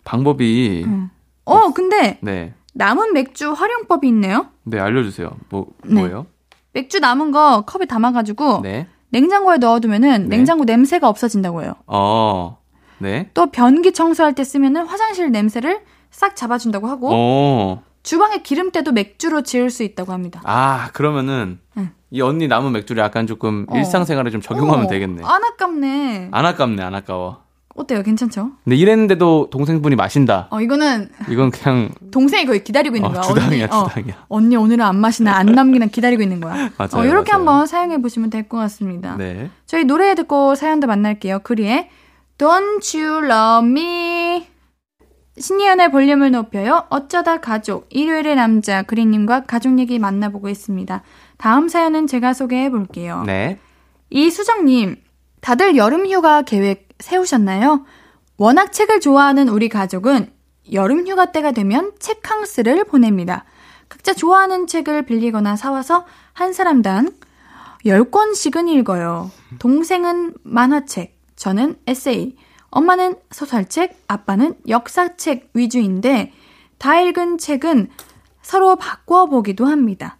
방법이. 음. 어, 근데 네. 남은 맥주 활용법이 있네요. 네, 알려주세요. 뭐, 네. 뭐예요? 맥주 남은 거 컵에 담아가지고 네. 냉장고에 넣어두면은 네. 냉장고 냄새가 없어진다고 해요. 어, 네. 또 변기 청소할 때 쓰면은 화장실 냄새를 싹 잡아준다고 하고 어, 주방에 기름때도 맥주로 지을 수 있다고 합니다. 아, 그러면은, 응. 이 언니 남은 맥주를 약간 조금 어. 일상생활에 좀 적용하면 어, 되겠네. 안 아깝네. 안 아깝네, 안 아까워. 어때요? 괜찮죠? 근데 이랬는데도 동생분이 마신다. 어, 이거는 이건 그냥, 동생이 거의 기다리고 있는 어, 거야. 주당이야, 언니, 어, 주당이야. 언니 오늘은 안 마시나 안 남기나 기다리고 있는 거야. 맞아요, 어, 이렇게 맞아요. 한번 사용해 보시면 될 것 같습니다. 네. 저희 노래 듣고 사연도 만날게요. 그리의 Don't You Love Me 신이연의 볼륨을 높여요. 어쩌다 가족 일요일의 남자 그리님과 가족 얘기 만나보고 있습니다. 다음 사연은 제가 소개해 볼게요. 네. 이수정님, 다들 여름 휴가 계획 세우셨나요? 워낙 책을 좋아하는 우리 가족은 여름 휴가 때가 되면 책캉스를 보냅니다. 각자 좋아하는 책을 빌리거나 사와서 한 사람당 10권씩은 읽어요. 동생은 만화책, 저는 에세이, 엄마는 소설책, 아빠는 역사책 위주인데 다 읽은 책은 서로 바꿔 보기도 합니다.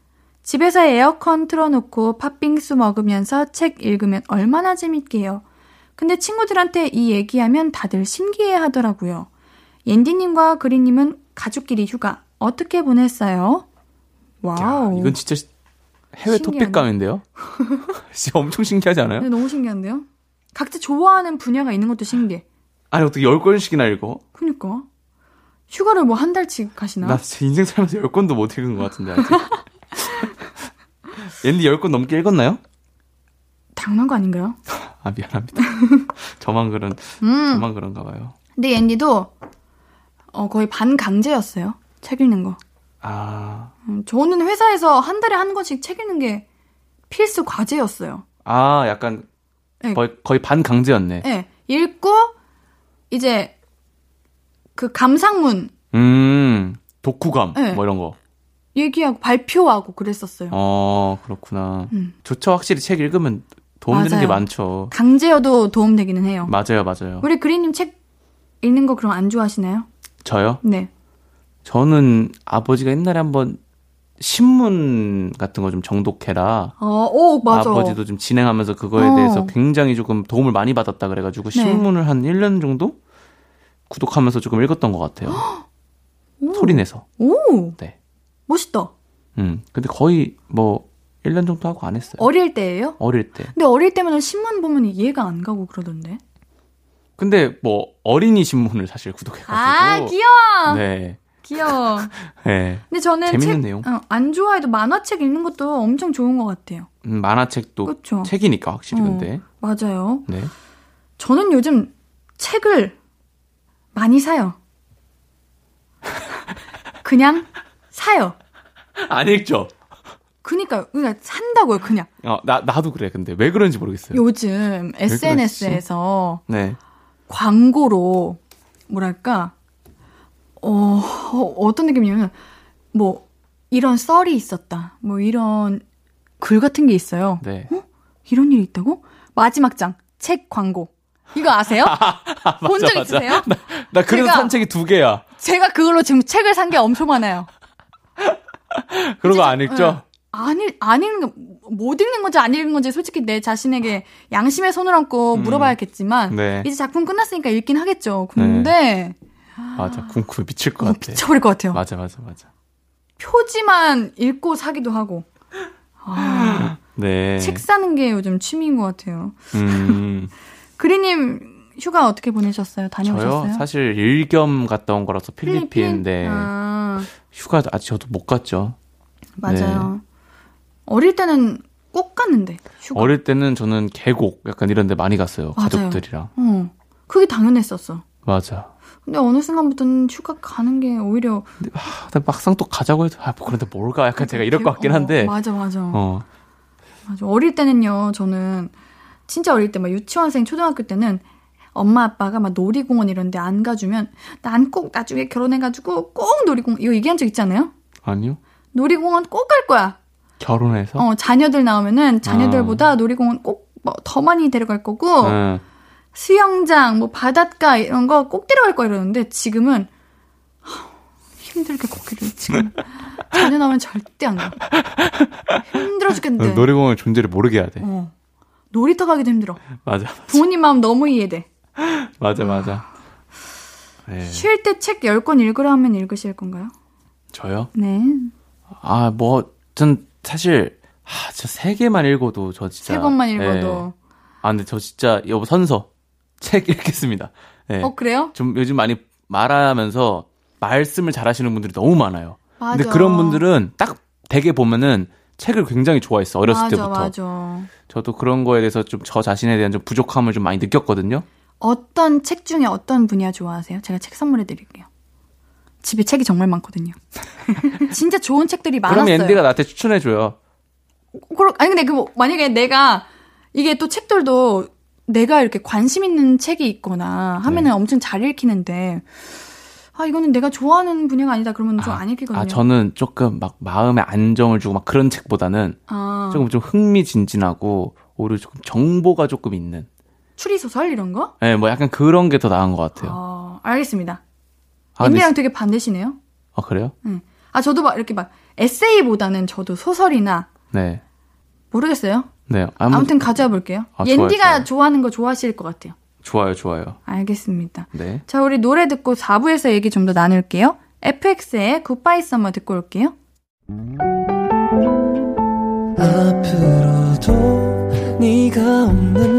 집에서 에어컨 틀어놓고 팥빙수 먹으면서 책 읽으면 얼마나 재밌게요. 근데 친구들한테 이 얘기하면 다들 신기해 하더라고요. 옌디님과 그리님은 가족끼리 휴가 어떻게 보냈어요? 야, 와우. 이건 진짜 시- 해외. 토픽감인데요? 진짜 엄청 신기하지 않아요? 네, 너무 신기한데요? 각자 좋아하는 분야가 있는 것도 신기해. 아니, 어떻게 10권씩이나 읽어? 그니까. 휴가를 뭐 한 달씩 가시나? 나제 인생 살면서 10권도 못 읽은 것 같은데, 아직. 앤디 10권 넘게 읽었나요? 당연한 거 아닌가요? 아, 미안합니다. 저만 그런, 음. 저만 그런가 봐요. 근데 앤디도 어, 거의 반강제였어요. 책 읽는 거. 아, 음, 저는 회사에서 한 달에 한 권씩 책 읽는 게 필수 과제였어요. 아, 약간, 네. 거의, 거의 반강제였네. 예. 읽고 이제 그 감상문 음, 독후감, 네. 뭐 이런 거. 얘기하고 발표하고 그랬었어요. 어, 그렇구나. 음. 좋죠. 확실히 책 읽으면 도움되는 맞아요. 게 많죠. 강제여도 도움 되기는 해요. 맞아요, 맞아요. 우리 그리님 책 읽는 거 그럼 안 좋아하시나요? 저요? 네. 저는 아버지가 옛날에 한번 신문 같은 거 좀 정독해라. 어, 오, 맞아. 아버지도 좀 진행하면서 그거에 어. 대해서 굉장히 조금 도움을 많이 받았다 그래가지고 네. 신문을 한 1년 정도 구독하면서 조금 읽었던 것 같아요. 오. 소리 내서. 오, 네. 멋있다. 음. 근데 거의 뭐 1년 정도 하고 안 했어요. 어릴 때예요? 어릴 때. 근데 어릴 때면 신문 보면 이해가 안 가고 그러던데. 근데 뭐 어린이 신문을 사실 구독해 가지고. 아, 귀여워. 네. 귀여워. 네. 근데 저는 재밌는 책, 내용. 어, 안 좋아해도 만화책 읽는 것도 엄청 좋은 것 같아요. 음, 만화책도 그쵸? 책이니까 확실히 어. 근데. 맞아요. 네. 저는 요즘 책을 많이 사요. 그냥 사요. 안 읽죠. 그니까요. 그냥 산다고요, 그냥. 어, 나 나도 그래. 근데 왜 그런지 모르겠어요. 요즘 SNS에서 네. 광고로 뭐랄까 어, 어 어떤 느낌이냐면 뭐 이런 썰이 있었다. 뭐 이런 글 같은 게 있어요. 네. 이런 일이 있다고? 마지막 장 책 광고. 이거 아세요? 본적 맞아. 있으세요? 나 그래서 제가- 산 책이 두 개야. 제가 그걸로 지금 책을 산 게 엄청 많아요. 그런 거안 읽죠? 네. 안, 읽, 안 읽는 거, 못 읽는 건지 안 읽는 건지 솔직히 내 자신에게 양심의 손을 얹고 음. 물어봐야겠지만, 네. 이제 작품 끝났으니까 읽긴 하겠죠. 근데, 맞아. 궁금해 미칠 것 어, 같아. 미쳐버릴 것 같아요. 맞아, 맞아, 맞아. 표지만 읽고 사기도 하고. 아, 네. 책 사는 게 요즘 취미인 것 같아요. 음, 그리님 휴가 어떻게 보내셨어요? 다녀오셨어요? 저요? 사실 일겸 갔다 온 거라서 필리핀, 네. 아, 휴가 아직 저도 못 갔죠. 맞아요. 어릴 때는 꼭 갔는데, 휴가. 어릴 때는 저는 계곡 약간 이런 데 많이 갔어요. 맞아요. 가족들이랑. 어, 그게 당연했었어. 맞아. 근데 어느 순간부터는 휴가 가는 게 오히려 근데 아, 나 막상 또 가자고 해도 아, 뭐 그런데 뭘 가? 약간 제가 이럴 것 같긴 한데. 어, 맞아, 맞아. 어. 맞아. 어릴 때는요, 저는 진짜 어릴 때 막 유치원생, 초등학교 때는 엄마 아빠가 막 놀이공원 이런 데 안 가주면 난 꼭 나중에 결혼해가지고 꼭 놀이공원, 이거 얘기한 적 있잖아요? 아니요. 놀이공원 꼭 갈 거야. 결혼해서? 어, 자녀들 나오면은 자녀들보다 어. 놀이공원 꼭 뭐 더 많이 데려갈 거고, 응. 수영장, 뭐 바닷가 이런 거 꼭 데려갈 거 이러는데 지금은 하, 힘들게 거기를 지금 자녀 나오면 절대 안 가. 힘들어 죽겠는데. 어, 놀이공원 존재를 모르게 해야 돼. 어. 놀이터 가기도 힘들어. 맞아. 부모님 마음 너무 이해돼. 맞아, 맞아. 네. 쉴때 책 10권 읽으라 하면 읽으실 건가요? 저요? 네. 아, 뭐, 전 사실, 아, 저세 개만 읽어도 저 진짜. 세 권만 네. 읽어도. 아, 근데 저 진짜, 여보, 선서. 책 읽겠습니다. 네. 어, 그래요? 좀 요즘 많이 말하면서 말씀을 잘 하시는 분들이 너무 많아요. 맞아. 근데 그런 분들은 딱 되게 보면은 책을 굉장히 좋아했어. 어렸을 맞아, 때부터. 맞아. 저도 그런 거에 대해서 좀 저 자신에 대한 좀 부족함을 좀 많이 느꼈거든요. 어떤 책 중에 어떤 분야 좋아하세요? 제가 책 선물해 드릴게요. 집에 책이 정말 많거든요. 진짜 좋은 책들이 많았어요. 그럼 앤디가 나한테 추천해 줘요. 그럼 아니 근데 그 뭐, 만약에 내가 이게 또 책들도 내가 이렇게 관심 있는 책이 있거나 하면은 네. 엄청 잘 읽히는데 아 이거는 내가 좋아하는 분야가 아니다 그러면 좀안 읽히거든요. 아, 저는 조금 막 마음에 안정을 주고 막 그런 책보다는 아, 조금 좀 흥미진진하고 오히려 조금 정보가 조금 있는. 추리 소설 이런 거? 예, 뭐 약간 그런 게 더 나은 것 같아요. 아, 알겠습니다. 아, 엠비랑 되게 반대시네요. 아, 그래요? 응. 아 저도 막 이렇게 막 에세이보다는 저도 소설이나 네. 모르겠어요. 네. 아무, 아무튼 가져와 볼게요. 아, 옌디가. 좋아하는 거 좋아하실 것 같아요. 좋아요, 좋아요. 알겠습니다. 네. 자, 우리 노래 듣고 4부에서 얘기 좀 더 나눌게요. FX의 굿바이 썸머 듣고 올게요. 앞으로도 네가 없는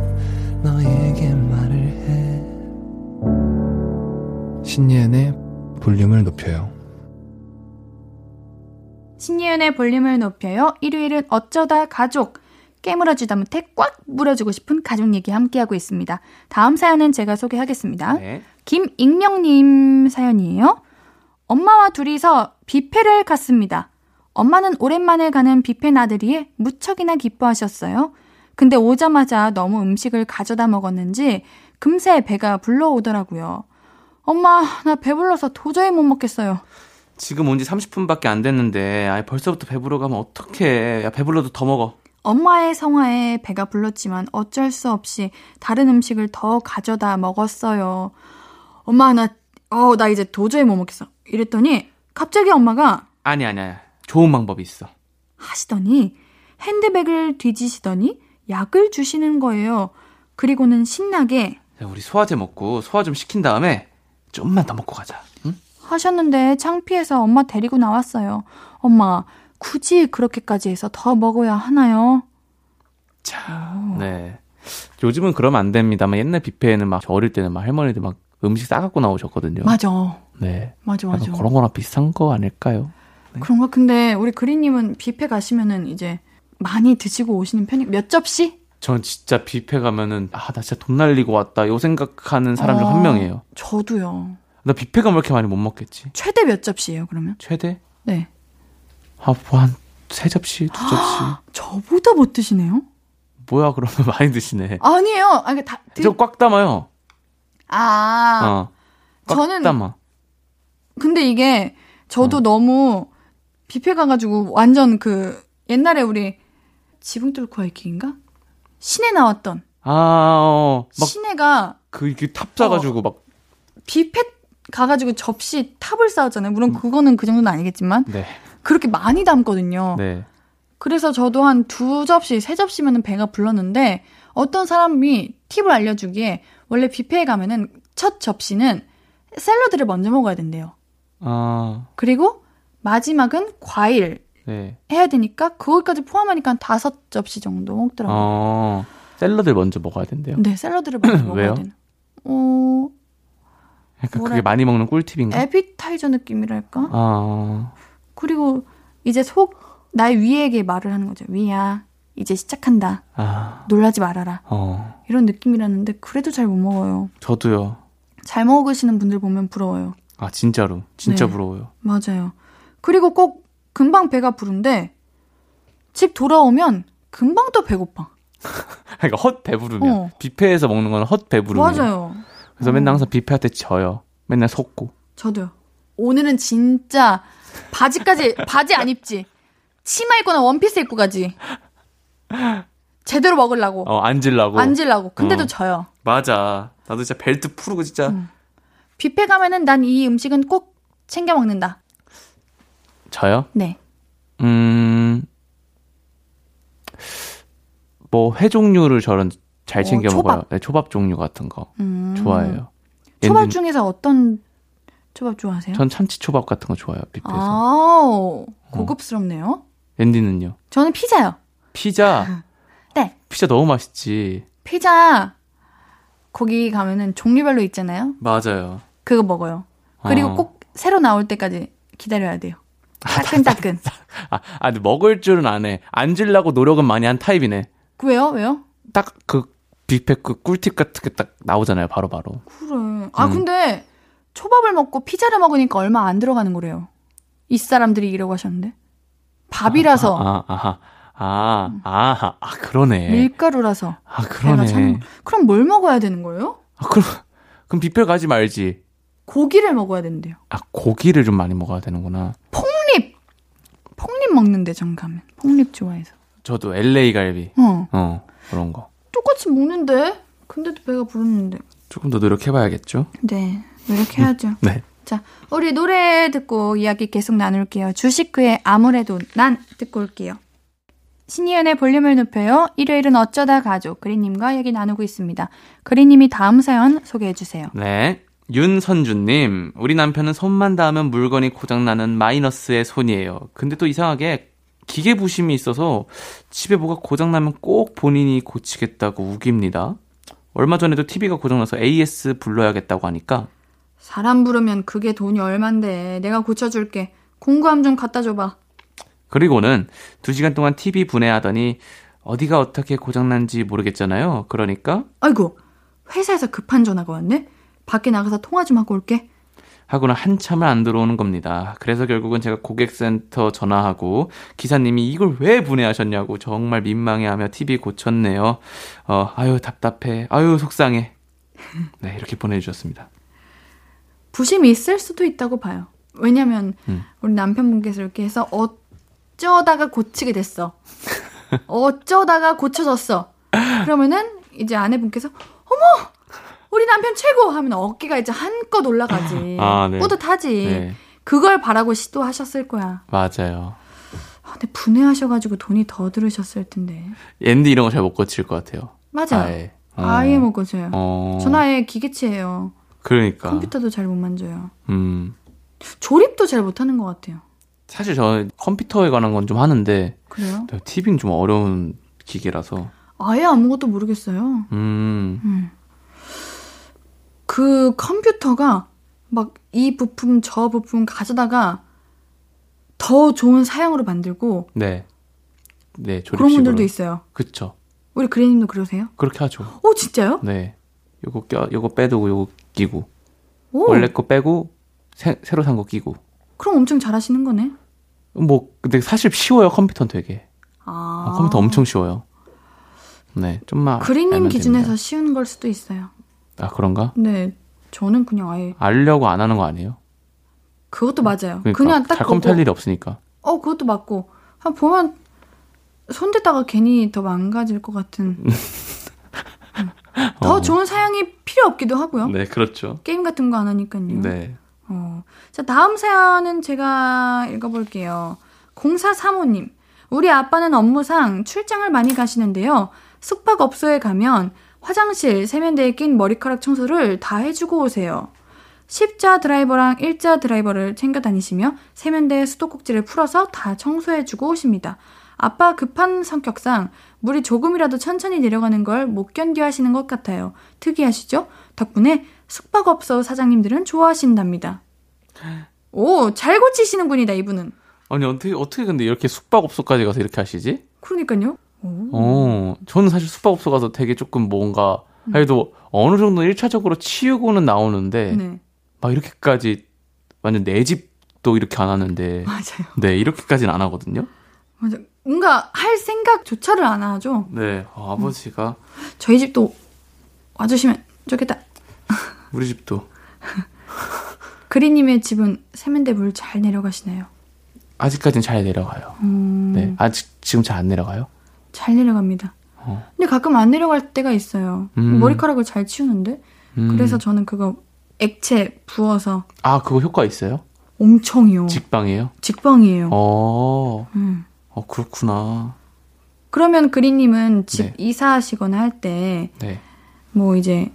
신예은의 볼륨을 높여요. 신예은의 볼륨을 높여요. 일요일은 어쩌다 가족. 깨물어주다 못해 꽉 물어주고 싶은 가족 얘기 함께하고 있습니다. 다음 사연은 제가 소개하겠습니다. 네. 김익명님 사연이에요. 엄마와 둘이서 뷔페를 갔습니다. 엄마는 오랜만에 가는 뷔페 나들이에 무척이나 기뻐하셨어요. 근데 오자마자 너무 음식을 가져다 먹었는지 금세 배가 불러오더라고요. 엄마, 나 배불러서 도저히 못 먹겠어요. 지금 온 지 30분밖에 안 됐는데 아 벌써부터 배부러 가면 어떡해. 야 배불러도 더 먹어. 엄마의 성화에 배가 불렀지만 어쩔 수 없이 다른 음식을 더 가져다 먹었어요. 엄마, 나, 어, 나 이제 도저히 못 먹겠어. 이랬더니 갑자기 엄마가 아니 아니야. 좋은 방법이 있어. 하시더니 핸드백을 뒤지시더니 약을 주시는 거예요. 그리고는 신나게 자, 우리 소화제 먹고 소화 좀 시킨 다음에 좀만 더 먹고 가자. 응? 하셨는데 창피해서 엄마 데리고 나왔어요. 엄마, 굳이 그렇게까지 해서 더 먹어야 하나요? 자, 네. 요즘은 그러면 안 됩니다만 옛날 뷔페에는 막저 어릴 때는 막 할머니들 막 음식 싸갖고 나오셨거든요. 맞아. 네. 맞아, 맞아. 그런 거랑 비슷한 거 아닐까요? 그런가? 근데 우리 그린님은 뷔페 가시면은 이제 많이 드시고 오시는 편이 몇 접시? 전 진짜 뷔페 가면은 아 나 진짜 돈 날리고 왔다 요 생각하는 사람 중 어. 한 명이에요. 저도요. 나 뷔페 가면 왜 이렇게 많이 못 먹겠지? 최대 몇 접시예요, 그러면? 최대 네. 한세 접시 두 접시 저보다 못 드시네요? 뭐야 그러면 많이 드시네. 아니에요. 아니, 다, 드... 저꽉 담아요. 아. 어. 꽉 저는 담아. 근데 이게 저도 어. 너무 뷔페 가가지고 완전 그 옛날에 우리 지붕 뚫고 하이킥인가? 신애 나왔던 아, 어. 신애가 막 그 이렇게 탑 싸가지고 막 뷔페 가가지고 접시 탑을 쌓았잖아요. 물론 그거는 그 정도는 아니겠지만 네, 그렇게 많이 담거든요. 네. 그래서 저도 한 두 접시, 세 접시면 배가 불렀는데 어떤 사람이 팁을 알려주기에 원래 뷔페에 가면은 첫 접시는 샐러드를 먼저 먹어야 된대요. 아, 그리고 마지막은 과일 네. 해야 되니까 그것까지 포함하니까 한 다섯 접시 정도 먹더라고요. 어, 샐러드를 먼저 먹어야 된대요. 네, 샐러드를 먼저 먹어야? 되는. 어, 약간 그게 많이 먹는 꿀팁인가? 에피타이저 느낌이랄까? 아, 그리고 이제 속 나의 위에게 말을 하는 거죠. 위야, 이제 시작한다. 아, 놀라지 말아라. 어, 이런 느낌이라는데 그래도 잘 못 먹어요. 저도요. 잘 먹으시는 분들 보면 부러워요. 아, 진짜로. 진짜 네. 부러워요. 맞아요. 그리고 꼭 금방 배가 부른데 집 돌아오면 금방 또 배고파. 그러니까 헛 배부르면. 어. 뷔페에서 먹는 건 헛 배부르면. 맞아요. 그래서 맨날 항상 뷔페한테 져요. 맨날 속고. 저도요. 오늘은 진짜 바지까지 바지 안 입지. 치마 입거나 원피스 입고 가지. 제대로 먹으려고. 어, 앉으려고. 앉으려고. 근데도 어. 져요. 맞아. 나도 진짜 벨트 풀고 진짜. 음. 뷔페 가면은 난 이 음식은 꼭 챙겨 먹는다. 저요? 네. 음, 뭐, 회 종류를 저는 잘 어, 챙겨 초밥. 먹어요. 네, 초밥 종류 같은 거. 음. 좋아해요. 초밥 중에서 어떤 초밥 좋아하세요? 전 참치 초밥 같은 거 좋아해요, 뷔페에서. 아우, 고급스럽네요. 앤디는요? 저는 피자요. 피자? 네. 피자 너무 맛있지. 피자 거기 가면은 종류별로 있잖아요. 맞아요. 그거 먹어요. 그리고 어. 꼭 새로 나올 때까지 기다려야 돼요. 따끈따끈. 아, 아, 근데 먹을 줄은 안 해. 앉으려고 노력은 많이 한 타입이네. 왜요? 왜요? 딱그 뷔페 그 꿀팁 같은 게 딱 나오잖아요, 바로 바로. 그래. 아 음. 근데 초밥을 먹고 피자를 먹으니까 얼마 안 들어가는 거래요. 이 사람들이 이러고 하셨는데. 밥이라서 아, 아, 아하. 아, 아, 아, 그러네. 밀가루라서 아, 그러네. 거. 그럼 뭘 먹어야 되는 거예요? 아, 그럼, 그럼 뷔페 가지 말지. 고기를 먹어야 된대요. 아, 고기를 좀 많이 먹어야 되는구나. 폭립. 먹는데 전 가면. 폭립 좋아해서. 저도 LA 갈비. 어. 어, 그런 거. 똑같이 먹는데. 근데도 배가 부르는데. 조금 더 노력해봐야겠죠? 네. 이렇게 해야죠. 네. 자, 우리 노래 듣고 이야기 계속 나눌게요. 주식그의 아무래도 난 듣고 올게요. 신이은의 볼륨을 높여요. 일요일은 어쩌다 가족 그리님과 얘기 나누고 있습니다. 그리님이 다음 사연 소개해 주세요. 네. 윤선주님, 우리 남편은 손만 닿으면 물건이 고장나는 마이너스의 손이에요. 근데 또 이상하게 기계 부심이 있어서 집에 뭐가 고장나면 꼭 본인이 고치겠다고 우깁니다. 얼마 전에도 TV가 고장나서 AS 불러야겠다고 하니까 사람 부르면 그게 돈이 얼만데 내가 고쳐줄게. 공구함 좀 갖다 줘봐. 그리고는 두 시간 동안 TV 분해하더니 어디가 어떻게 고장난지 모르겠잖아요. 그러니까 아이고, 회사에서 급한 전화가 왔네? 밖에 나가서 통화 좀 하고 올게. 하고는 한참을 안 들어오는 겁니다. 그래서 결국은 제가 고객센터 전화하고 기사님이 이걸 왜 분해하셨냐고 정말 민망해하며 TV 고쳤네요. 어, 아유 답답해. 아유 속상해. 네 이렇게 보내주셨습니다. 부심이 있을 수도 있다고 봐요. 왜냐면, 음. 우리 남편분께서 이렇게 해서 어쩌다가 고치게 됐어. 어쩌다가 고쳐졌어. 그러면은, 이제 아내분께서, 어머! 우리 남편 최고! 하면 어깨가 이제 한껏 올라가지. 아, 네. 뿌듯하지. 네 그걸 바라고 시도하셨을 거야. 맞아요. 아, 근데 분해하셔가지고 돈이 더 들으셨을 텐데. 앤디 이런 거 잘 못 고칠 것 같아요. 맞아. 아예. 어. 아예 못 고쳐요. 어. 전 아예 기계치예요. 그러니까. 컴퓨터도 잘 못 만져요. 음. 조립도 잘 못하는 것 같아요. 사실 저 컴퓨터에 관한 건 좀 하는데 그래요? TV는 좀 어려운 기계라서. 아예 아무것도 모르겠어요. 음. 음. 그 컴퓨터가 막 이 부품 저 부품 가져다가 더 좋은 사양으로 만들고 네. 네, 조립식으로. 그런 분들도 있어요. 그쵸. 우리 그래님도 그러세요? 그렇게 하죠. 오 진짜요? 네. 요거 껴, 요거 빼두고 요거 끼고. 오 원래 거 빼고 새, 새로 산 거 끼고. 그럼 엄청 잘하시는 거네. 뭐 근데 사실 쉬워요 컴퓨터는 되게. 아 아, 컴퓨터 엄청 쉬워요. 네, 좀만. 그리님 알면 기준에서 됩니다. 쉬운 걸 수도 있어요. 아 그런가? 네, 저는 그냥 아예 알려고 안 하는 거 아니에요? 그것도 맞아요. 그러니까 그냥 딱 잘 보고 컴퓨터 할 일이 없으니까. 어 그것도 맞고 한 보면 손대다가 괜히 더 망가질 것 같은. 음. 더 어. 좋은 사양이 필요 없기도 하고요. 네, 그렇죠. 게임 같은 거 안 하니까요. 네. 어. 자, 다음 사연은 제가 읽어볼게요. 0435님. 우리 아빠는 업무상 출장을 많이 가시는데요. 숙박업소에 가면 화장실, 세면대에 낀 머리카락 청소를 다 해주고 오세요. 십자 드라이버랑 일자 드라이버를 챙겨 다니시며 세면대에 수도꼭지를 풀어서 다 청소해주고 오십니다. 아빠 급한 성격상 물이 조금이라도 천천히 내려가는 걸 못 견뎌 하시는 것 같아요. 특이하시죠? 덕분에 숙박업소 사장님들은 좋아하신답니다. 오, 잘 고치시는 분이다, 이분은. 아니 어떻게 어떻게 근데 이렇게 숙박업소까지 가서 이렇게 하시지? 그러니까요. 오. 어, 저는 사실 숙박업소 가서 되게 조금 뭔가 그래도 어느 정도 1차적으로 치우고는 나오는데 네, 막 이렇게까지 완전 내 집도 이렇게 안 하는데 맞아요. 네 이렇게까지는 안 하거든요. 맞아. 뭔가 할 생각조차를 안 하죠. 네 어, 아버지가 저희 집도 와주시면 좋겠다. 우리 집도 그리님의 집은 세면대 물 잘 내려가시나요? 아직까지는 잘 내려가요. 음, 네 아직 지금 잘 안 내려가요. 잘 내려갑니다. 어. 근데 가끔 안 내려갈 때가 있어요. 음. 머리카락을 잘 치우는데. 음. 그래서 저는 그거 액체 부어서 아 그거 효과 있어요? 엄청이요. 직방이에요? 직방이에요. 어, 음. 어 그렇구나. 그러면 그리님은 집 네. 이사하시거나 할때 네. 뭐 이제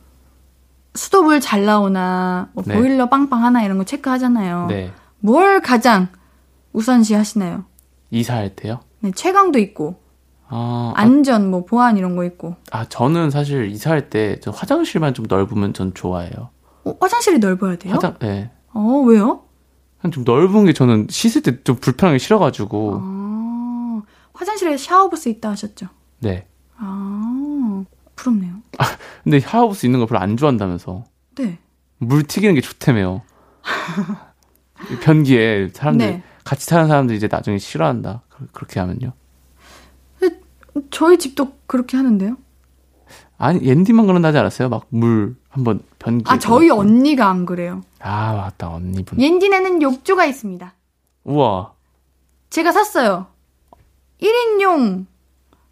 수도불 잘 나오나 뭐 네. 보일러 빵빵 하나 이런 거 체크하잖아요. 네. 뭘 가장 우선시 하시나요? 이사할 때요? 네, 최강도 있고 아, 아, 안전 뭐 보안 이런 거 있고 아, 저는 사실 이사할 때 저 화장실만 좀 넓으면 전 좋아해요. 어, 화장실이 넓어야 돼요? 화장, 네. 어 왜요? 좀 넓은 게 저는 씻을 때 좀 불편하게 싫어가지고. 아 화장실에 샤워부스 있다 하셨죠? 네. 아 부럽네요. 근데 샤워부스 있는 거 별로 안 좋아한다면서. 네. 물 튀기는 게 좋다며요. 변기에 사람들, 네. 같이 사는 사람들 이제 나중에 싫어한다. 그- 그렇게 하면요. 저희 집도 그렇게 하는데요. 아니, 옌디만 그런다지 않았어요? 막 물 한번 변기에. 아 저희 넣고. 언니가 안 그래요. 아, 맞다, 언니분. 옌디네는 욕조가 있습니다. 우와. 제가 샀어요. 1인용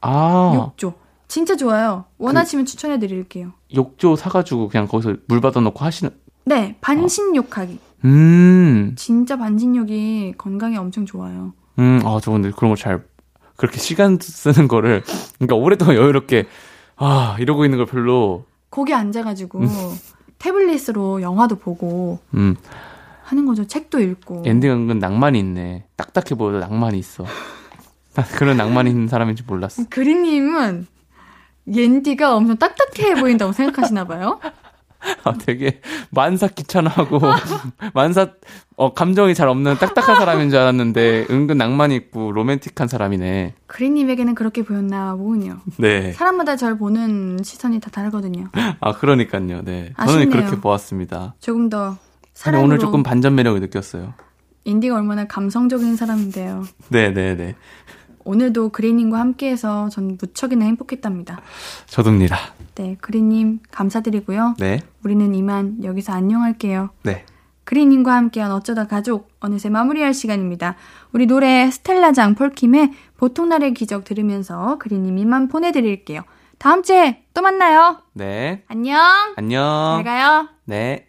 아, 욕조. 진짜 좋아요. 원하시면 추천해 드릴게요. 욕조 사가지고 그냥 거기서 물 받아놓고 하시는. 네, 반신욕하기. 음, 진짜 반신욕이 건강에 엄청 좋아요. 음, 아, 저 근데 그런 거 잘, 그렇게 시간 쓰는 거를, 그러니까 오랫동안 여유롭게, 아, 이러고 있는 걸 별로, 거기 앉아가지고 태블릿으로 영화도 보고 음, 하는 거죠. 책도 읽고. 엔딩 은근 낭만이 있네. 딱딱해 보여도 낭만이 있어. 난 그런 낭만이 있는 사람인지 몰랐어. 그린님은 옌디가 엄청 딱딱해 보인다고 생각하시나 봐요. 아, 되게 만사 귀찮아하고 만사 어 감정이 잘 없는 딱딱한 사람인 줄 알았는데 은근 낭만 있고 로맨틱한 사람이네. 그린님에게는 그렇게 보였나 보군요. 네. 사람마다 절 보는 시선이 다 다르거든요. 아 그러니까요. 네. 저는 아쉽네요. 그렇게 보았습니다. 조금 더 아니, 사랑으로 오늘 조금 반전 매력을 느꼈어요. 인디가 얼마나 감성적인 사람인데요. 네, 네, 네. 오늘도 그린님과 함께해서 전 무척이나 행복했답니다. 저도입니다. 네, 그린님 감사드리고요. 네, 우리는 이만 여기서 안녕할게요. 네. 그린님과 함께한 어쩌다 가족 어느새 마무리할 시간입니다. 우리 노래 스텔라장 폴킴의 보통날의 기적 들으면서 그린님 이만 보내드릴게요. 다음 주에 또 만나요. 네. 안녕. 안녕. 잘 가요. 네.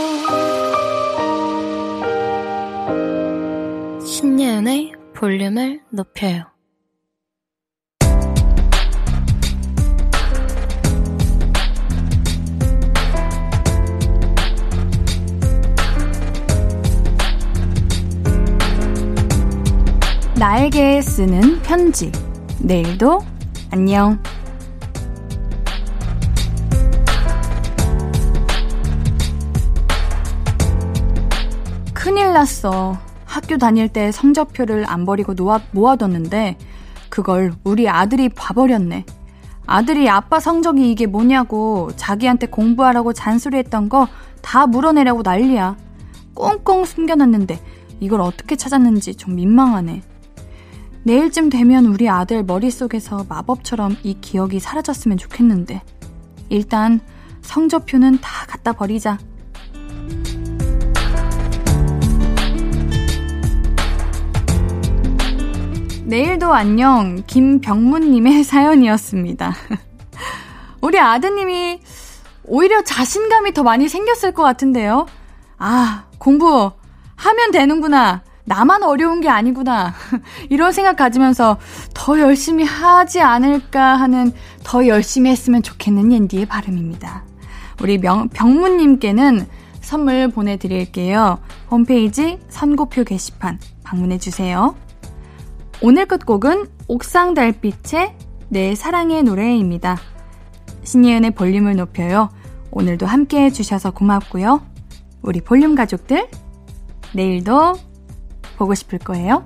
볼륨을 높여요. 나에게 쓰는 편지. 내일도 안녕. 큰일 났어. 학교 다닐 때 성적표를 안 버리고 놓아, 모아뒀는데 그걸 우리 아들이 봐버렸네. 아들이 아빠 성적이 이게 뭐냐고 자기한테 공부하라고 잔소리했던 거 다 물어내라고 난리야. 꽁꽁 숨겨놨는데 이걸 어떻게 찾았는지 좀 민망하네. 내일쯤 되면 우리 아들 머릿속에서 마법처럼 이 기억이 사라졌으면 좋겠는데. 일단 성적표는 다 갖다 버리자. 내일도 안녕 김병문님의 사연이었습니다. 우리 아드님이 오히려 자신감이 더 많이 생겼을 것 같은데요. 아 공부 하면 되는구나. 나만 어려운 게 아니구나. 이런 생각 가지면서 더 열심히 하지 않을까 하는 더 열심히 했으면 좋겠는 옌디의 바람입니다. 우리 명, 병무님께는 선물 보내드릴게요. 홈페이지 선고표 게시판 방문해주세요. 오늘 끝곡은 옥상 달빛의 내 사랑의 노래입니다. 신예은의 볼륨을 높여요. 오늘도 함께 해주셔서 고맙고요. 우리 볼륨 가족들, 내일도 보고 싶을 거예요.